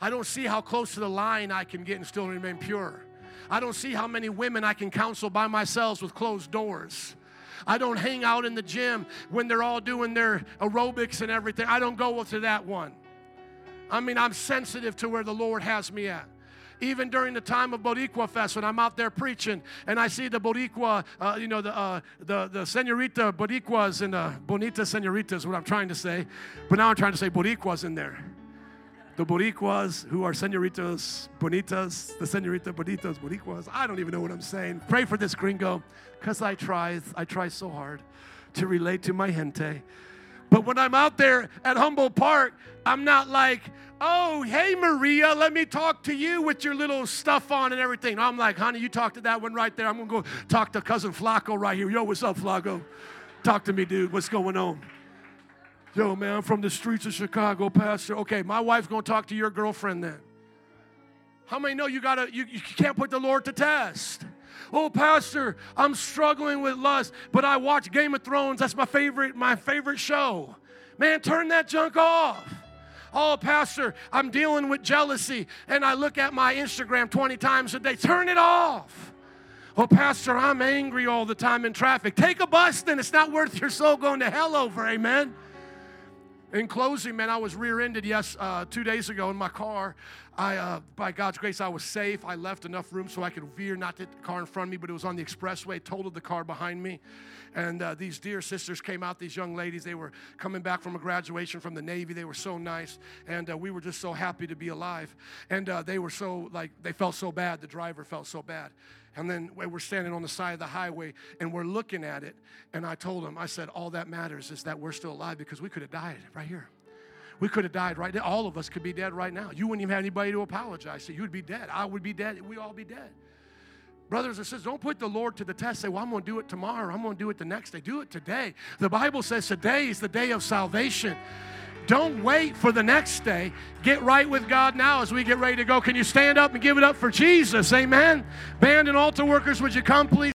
I don't see how close to the line I can get and still remain pure. I don't see how many women I can counsel by myself with closed doors. I don't hang out in the gym when they're all doing their aerobics and everything. I don't go to that one. I mean, I'm sensitive to where the Lord has me at even during the time of Boricua Fest when I'm out there preaching and I see the Boricua, uh, you know, the, uh, the, the senorita Boricuas and the bonita senoritas, what I'm trying to say. But now I'm trying to say Boricuas in there. The Boricuas who are senoritas, bonitas, the senorita bonitas, Boricuas. I don't even know what I'm saying. Pray for this gringo because I try, I try so hard to relate to my gente. But when I'm out there at Humboldt Park, I'm not like, oh, hey, Maria, let me talk to you with your little stuff on and everything. I'm like, honey, you talk to that one right there. I'm going to go talk to cousin Flaco right here. Yo, what's up, Flaco? Talk to me, dude. What's going on? Yo, man, I'm from the streets of Chicago, Pastor. Okay, my wife's going to talk to your girlfriend then. How many know you gotta you, you can't put the Lord to test? Oh, Pastor, I'm struggling with lust, but I watch Game of Thrones. That's my favorite, my favorite show. Man, turn that junk off. Oh, Pastor, I'm dealing with jealousy, and I look at my Instagram 20 times a day. Turn it off. Oh, Pastor, I'm angry all the time in traffic. Take a bus, then it's not worth your soul going to hell over. Amen. In closing, man, I was rear-ended yes uh, two days ago in my car. I, uh, by God's grace, I was safe. I left enough room so I could veer, not hit the car in front of me, but it was on the expressway. Totaled the car behind me, and uh, these dear sisters came out. These young ladies, they were coming back from a graduation from the Navy. They were so nice, and uh, we were just so happy to be alive. And uh, they were so like they felt so bad. The driver felt so bad. And then we're standing on the side of the highway and we're looking at it. And I told him, I said, all that matters is that we're still alive because we could have died right here. We could have died right now. All of us could be dead right now. You wouldn't even have anybody to apologize to. You would be dead. I would be dead. We'd all be dead. Brothers and sisters, don't put the Lord to the test. Say, well, I'm going to do it tomorrow. I'm going to do it the next day. Do it today. The Bible says today is the day of salvation. Don't wait for the next day. Get right with God now as we get ready to go. Can you stand up and give it up for Jesus? Amen. Band and altar workers, would you come, please?